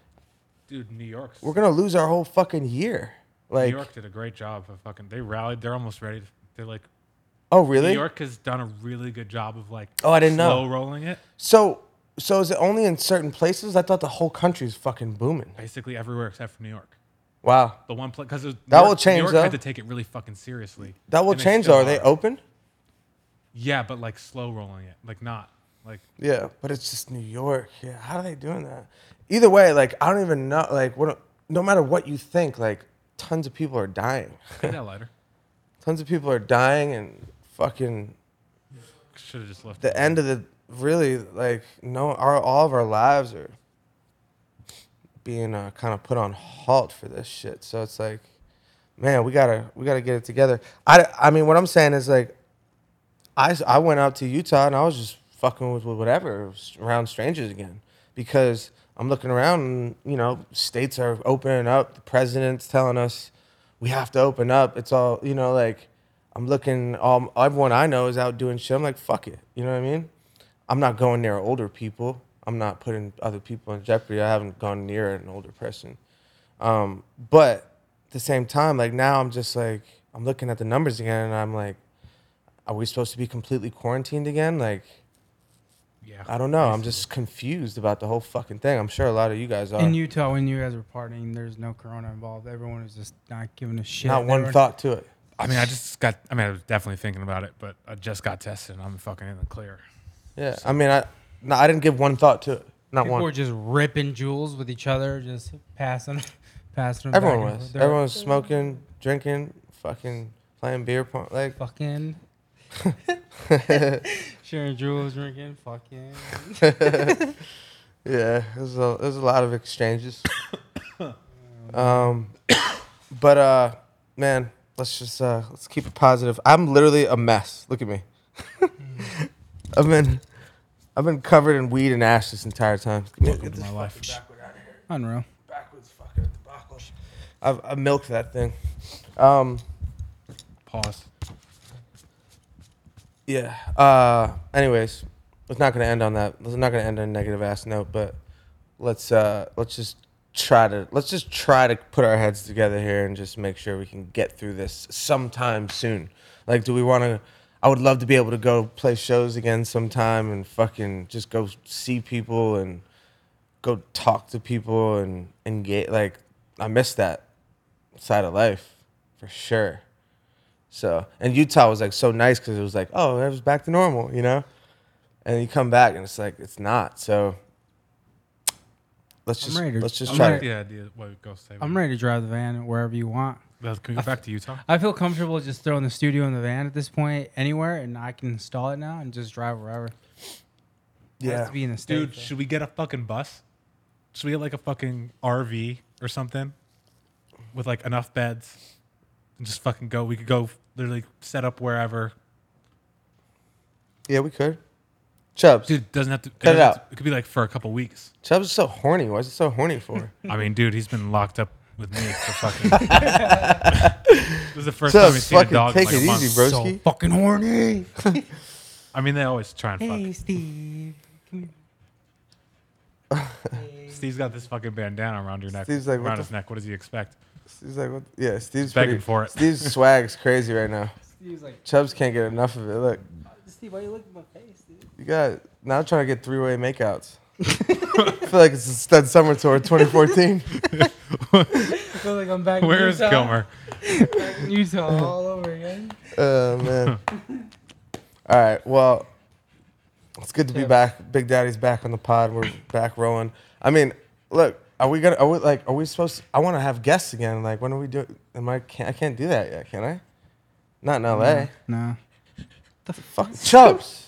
Dude, New York. We're gonna lose our whole fucking year. Like, New York did a great job of fucking. They rallied. They're almost ready. To, they're like. oh really? New York has done a really good job of like. Oh, I didn't know. slow rolling it. So, so is it only in certain places? I thought the whole country's fucking booming. Basically everywhere except for New York. Wow, The one place because That will change, New York though. had to take it really fucking seriously. that will change though. Are they open? Yeah, but like slow rolling it, like not like. Yeah, but it's just New York. Yeah, how are they doing that? Either way, like I don't even know. Like, what? No matter what you think, like tons of people are dying. Get that lighter. tons of people are dying, and fucking Should have just left. the end of the really like no, our all of our lives are being uh, kind of put on halt for this shit. So it's like, man, we gotta we gotta get it together. I I mean, what I'm saying is like, I I went out to Utah and I was just fucking with whatever around strangers again because I'm looking around and you know states are opening up. The president's telling us we have to open up. It's all you know like. I'm looking. all, everyone I know is out doing shit. I'm like, fuck it. You know what I mean? I'm not going near older people. I'm not putting other people in jeopardy. I haven't gone near an older person. Um, but at the same time, like now I'm just like I'm looking at the numbers again, and I'm like, are we supposed to be completely quarantined again? Like Yeah. I don't know. I'm just confused about the whole fucking thing. I'm sure a lot of you guys are. In Utah, when you guys were partying, there's no corona involved. Everyone was just not giving a shit. not one Everyone- thought to it. I mean, I just got. I mean, I was definitely thinking about it, but I just got tested. and I'm fucking in the clear. Yeah. I mean, I no, I didn't give one thought to it. Not one People one. were just ripping jewels with each other, just passing, passing. them Everyone back and was. forth. They're Everyone was smoking, drinking, fucking playing beer pong. Like fucking sharing jewels, drinking, fucking. Yeah, there's a there's a lot of exchanges. um, but uh, man, let's just uh, let's keep it positive. I'm literally a mess. Look at me. I've been I've been covered in weed and ash this entire time. Welcome to my life. Unreal. Backwards fucking debacle. I've, I've milked that thing. Um, Pause. Yeah. Uh, anyways, it's not gonna end on that. It's not gonna end on a negative ass note. But let's uh, let's just try to let's just try to put our heads together here and just make sure we can get through this sometime soon. Like, do we want to? I would love to be able to go play shows again sometime and fucking just go see people and go talk to people and engage. Like, I miss that side of life for sure. So, and Utah was like so nice because it was like, oh, it was back to normal, you know? And you come back and it's like, it's not. So, let's I'm just, ready to- let's just I'm try like to. the idea. What go say? I'm ready to drive the van wherever you want. Can we go back to Utah? I feel comfortable just throwing the studio in the van at this point, anywhere, and I can install it now and just drive wherever. Yeah. to be in the state. Dude, though. should we get a fucking bus? Should we get like a fucking RV or something with like enough beds and just fucking go? We could go literally set up wherever. Yeah, we could. Chubbs. Dude, doesn't have to. Cut it doesn't have out. to- it could be like for a couple weeks. Chubbs is so horny. Why is he so horny for? I mean, dude, he's been locked up with me for fucking. this is the first time Chubbs, he's seen a fucking dog in take like a it month. easy, bro. so broski. fucking horny. I mean, they always try and Hey, fuck. Steve. Steve's got this fucking bandana around your neck. Steve's like, what around the his neck. What does he expect? Steve's like, what? Yeah, Steve's begging pretty, for it. Steve's swag's crazy right now. Steve's like, Chubbs can't get enough of it. Look, Steve, why are you looking at my face, dude? you got now I'm trying to get three way makeouts. I feel like it's a stud summer tour 2014. I feel like I'm back. in Where's Utah. Kilmer? Back in Utah all over again. Oh man. All right. Well, it's good to be Yeah. back. Big Daddy's back on the pod. We're back rolling. I mean, look, are we gonna? Are we like? Are we supposed? To, I want to have guests again. Like, when are we doing? Am I? Can't, I can't do that yet. Can I? Not in L.A. No. The fuck Chubbs.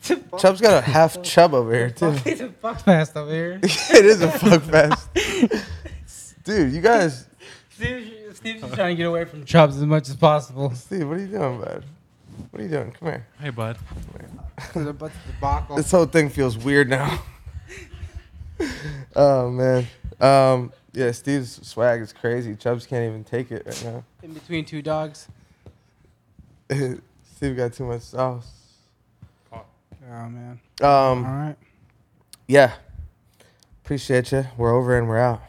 Chubb's got a half chub over here too. It's a fuck fest over here. it is a fuck fest. Dude, you guys. Steve's, Steve's just trying to get away from Chubbs as much as possible. Steve, what are you doing, bud? What are you doing? Come here. Hey, bud. The butt debacle. This whole thing feels weird now. oh man. Um, yeah, Steve's swag is crazy. Chubbs can't even take it right now. In between two dogs. Steve got too much sauce. Oh man. Um, All right. yeah. Appreciate you. We're over and we're out.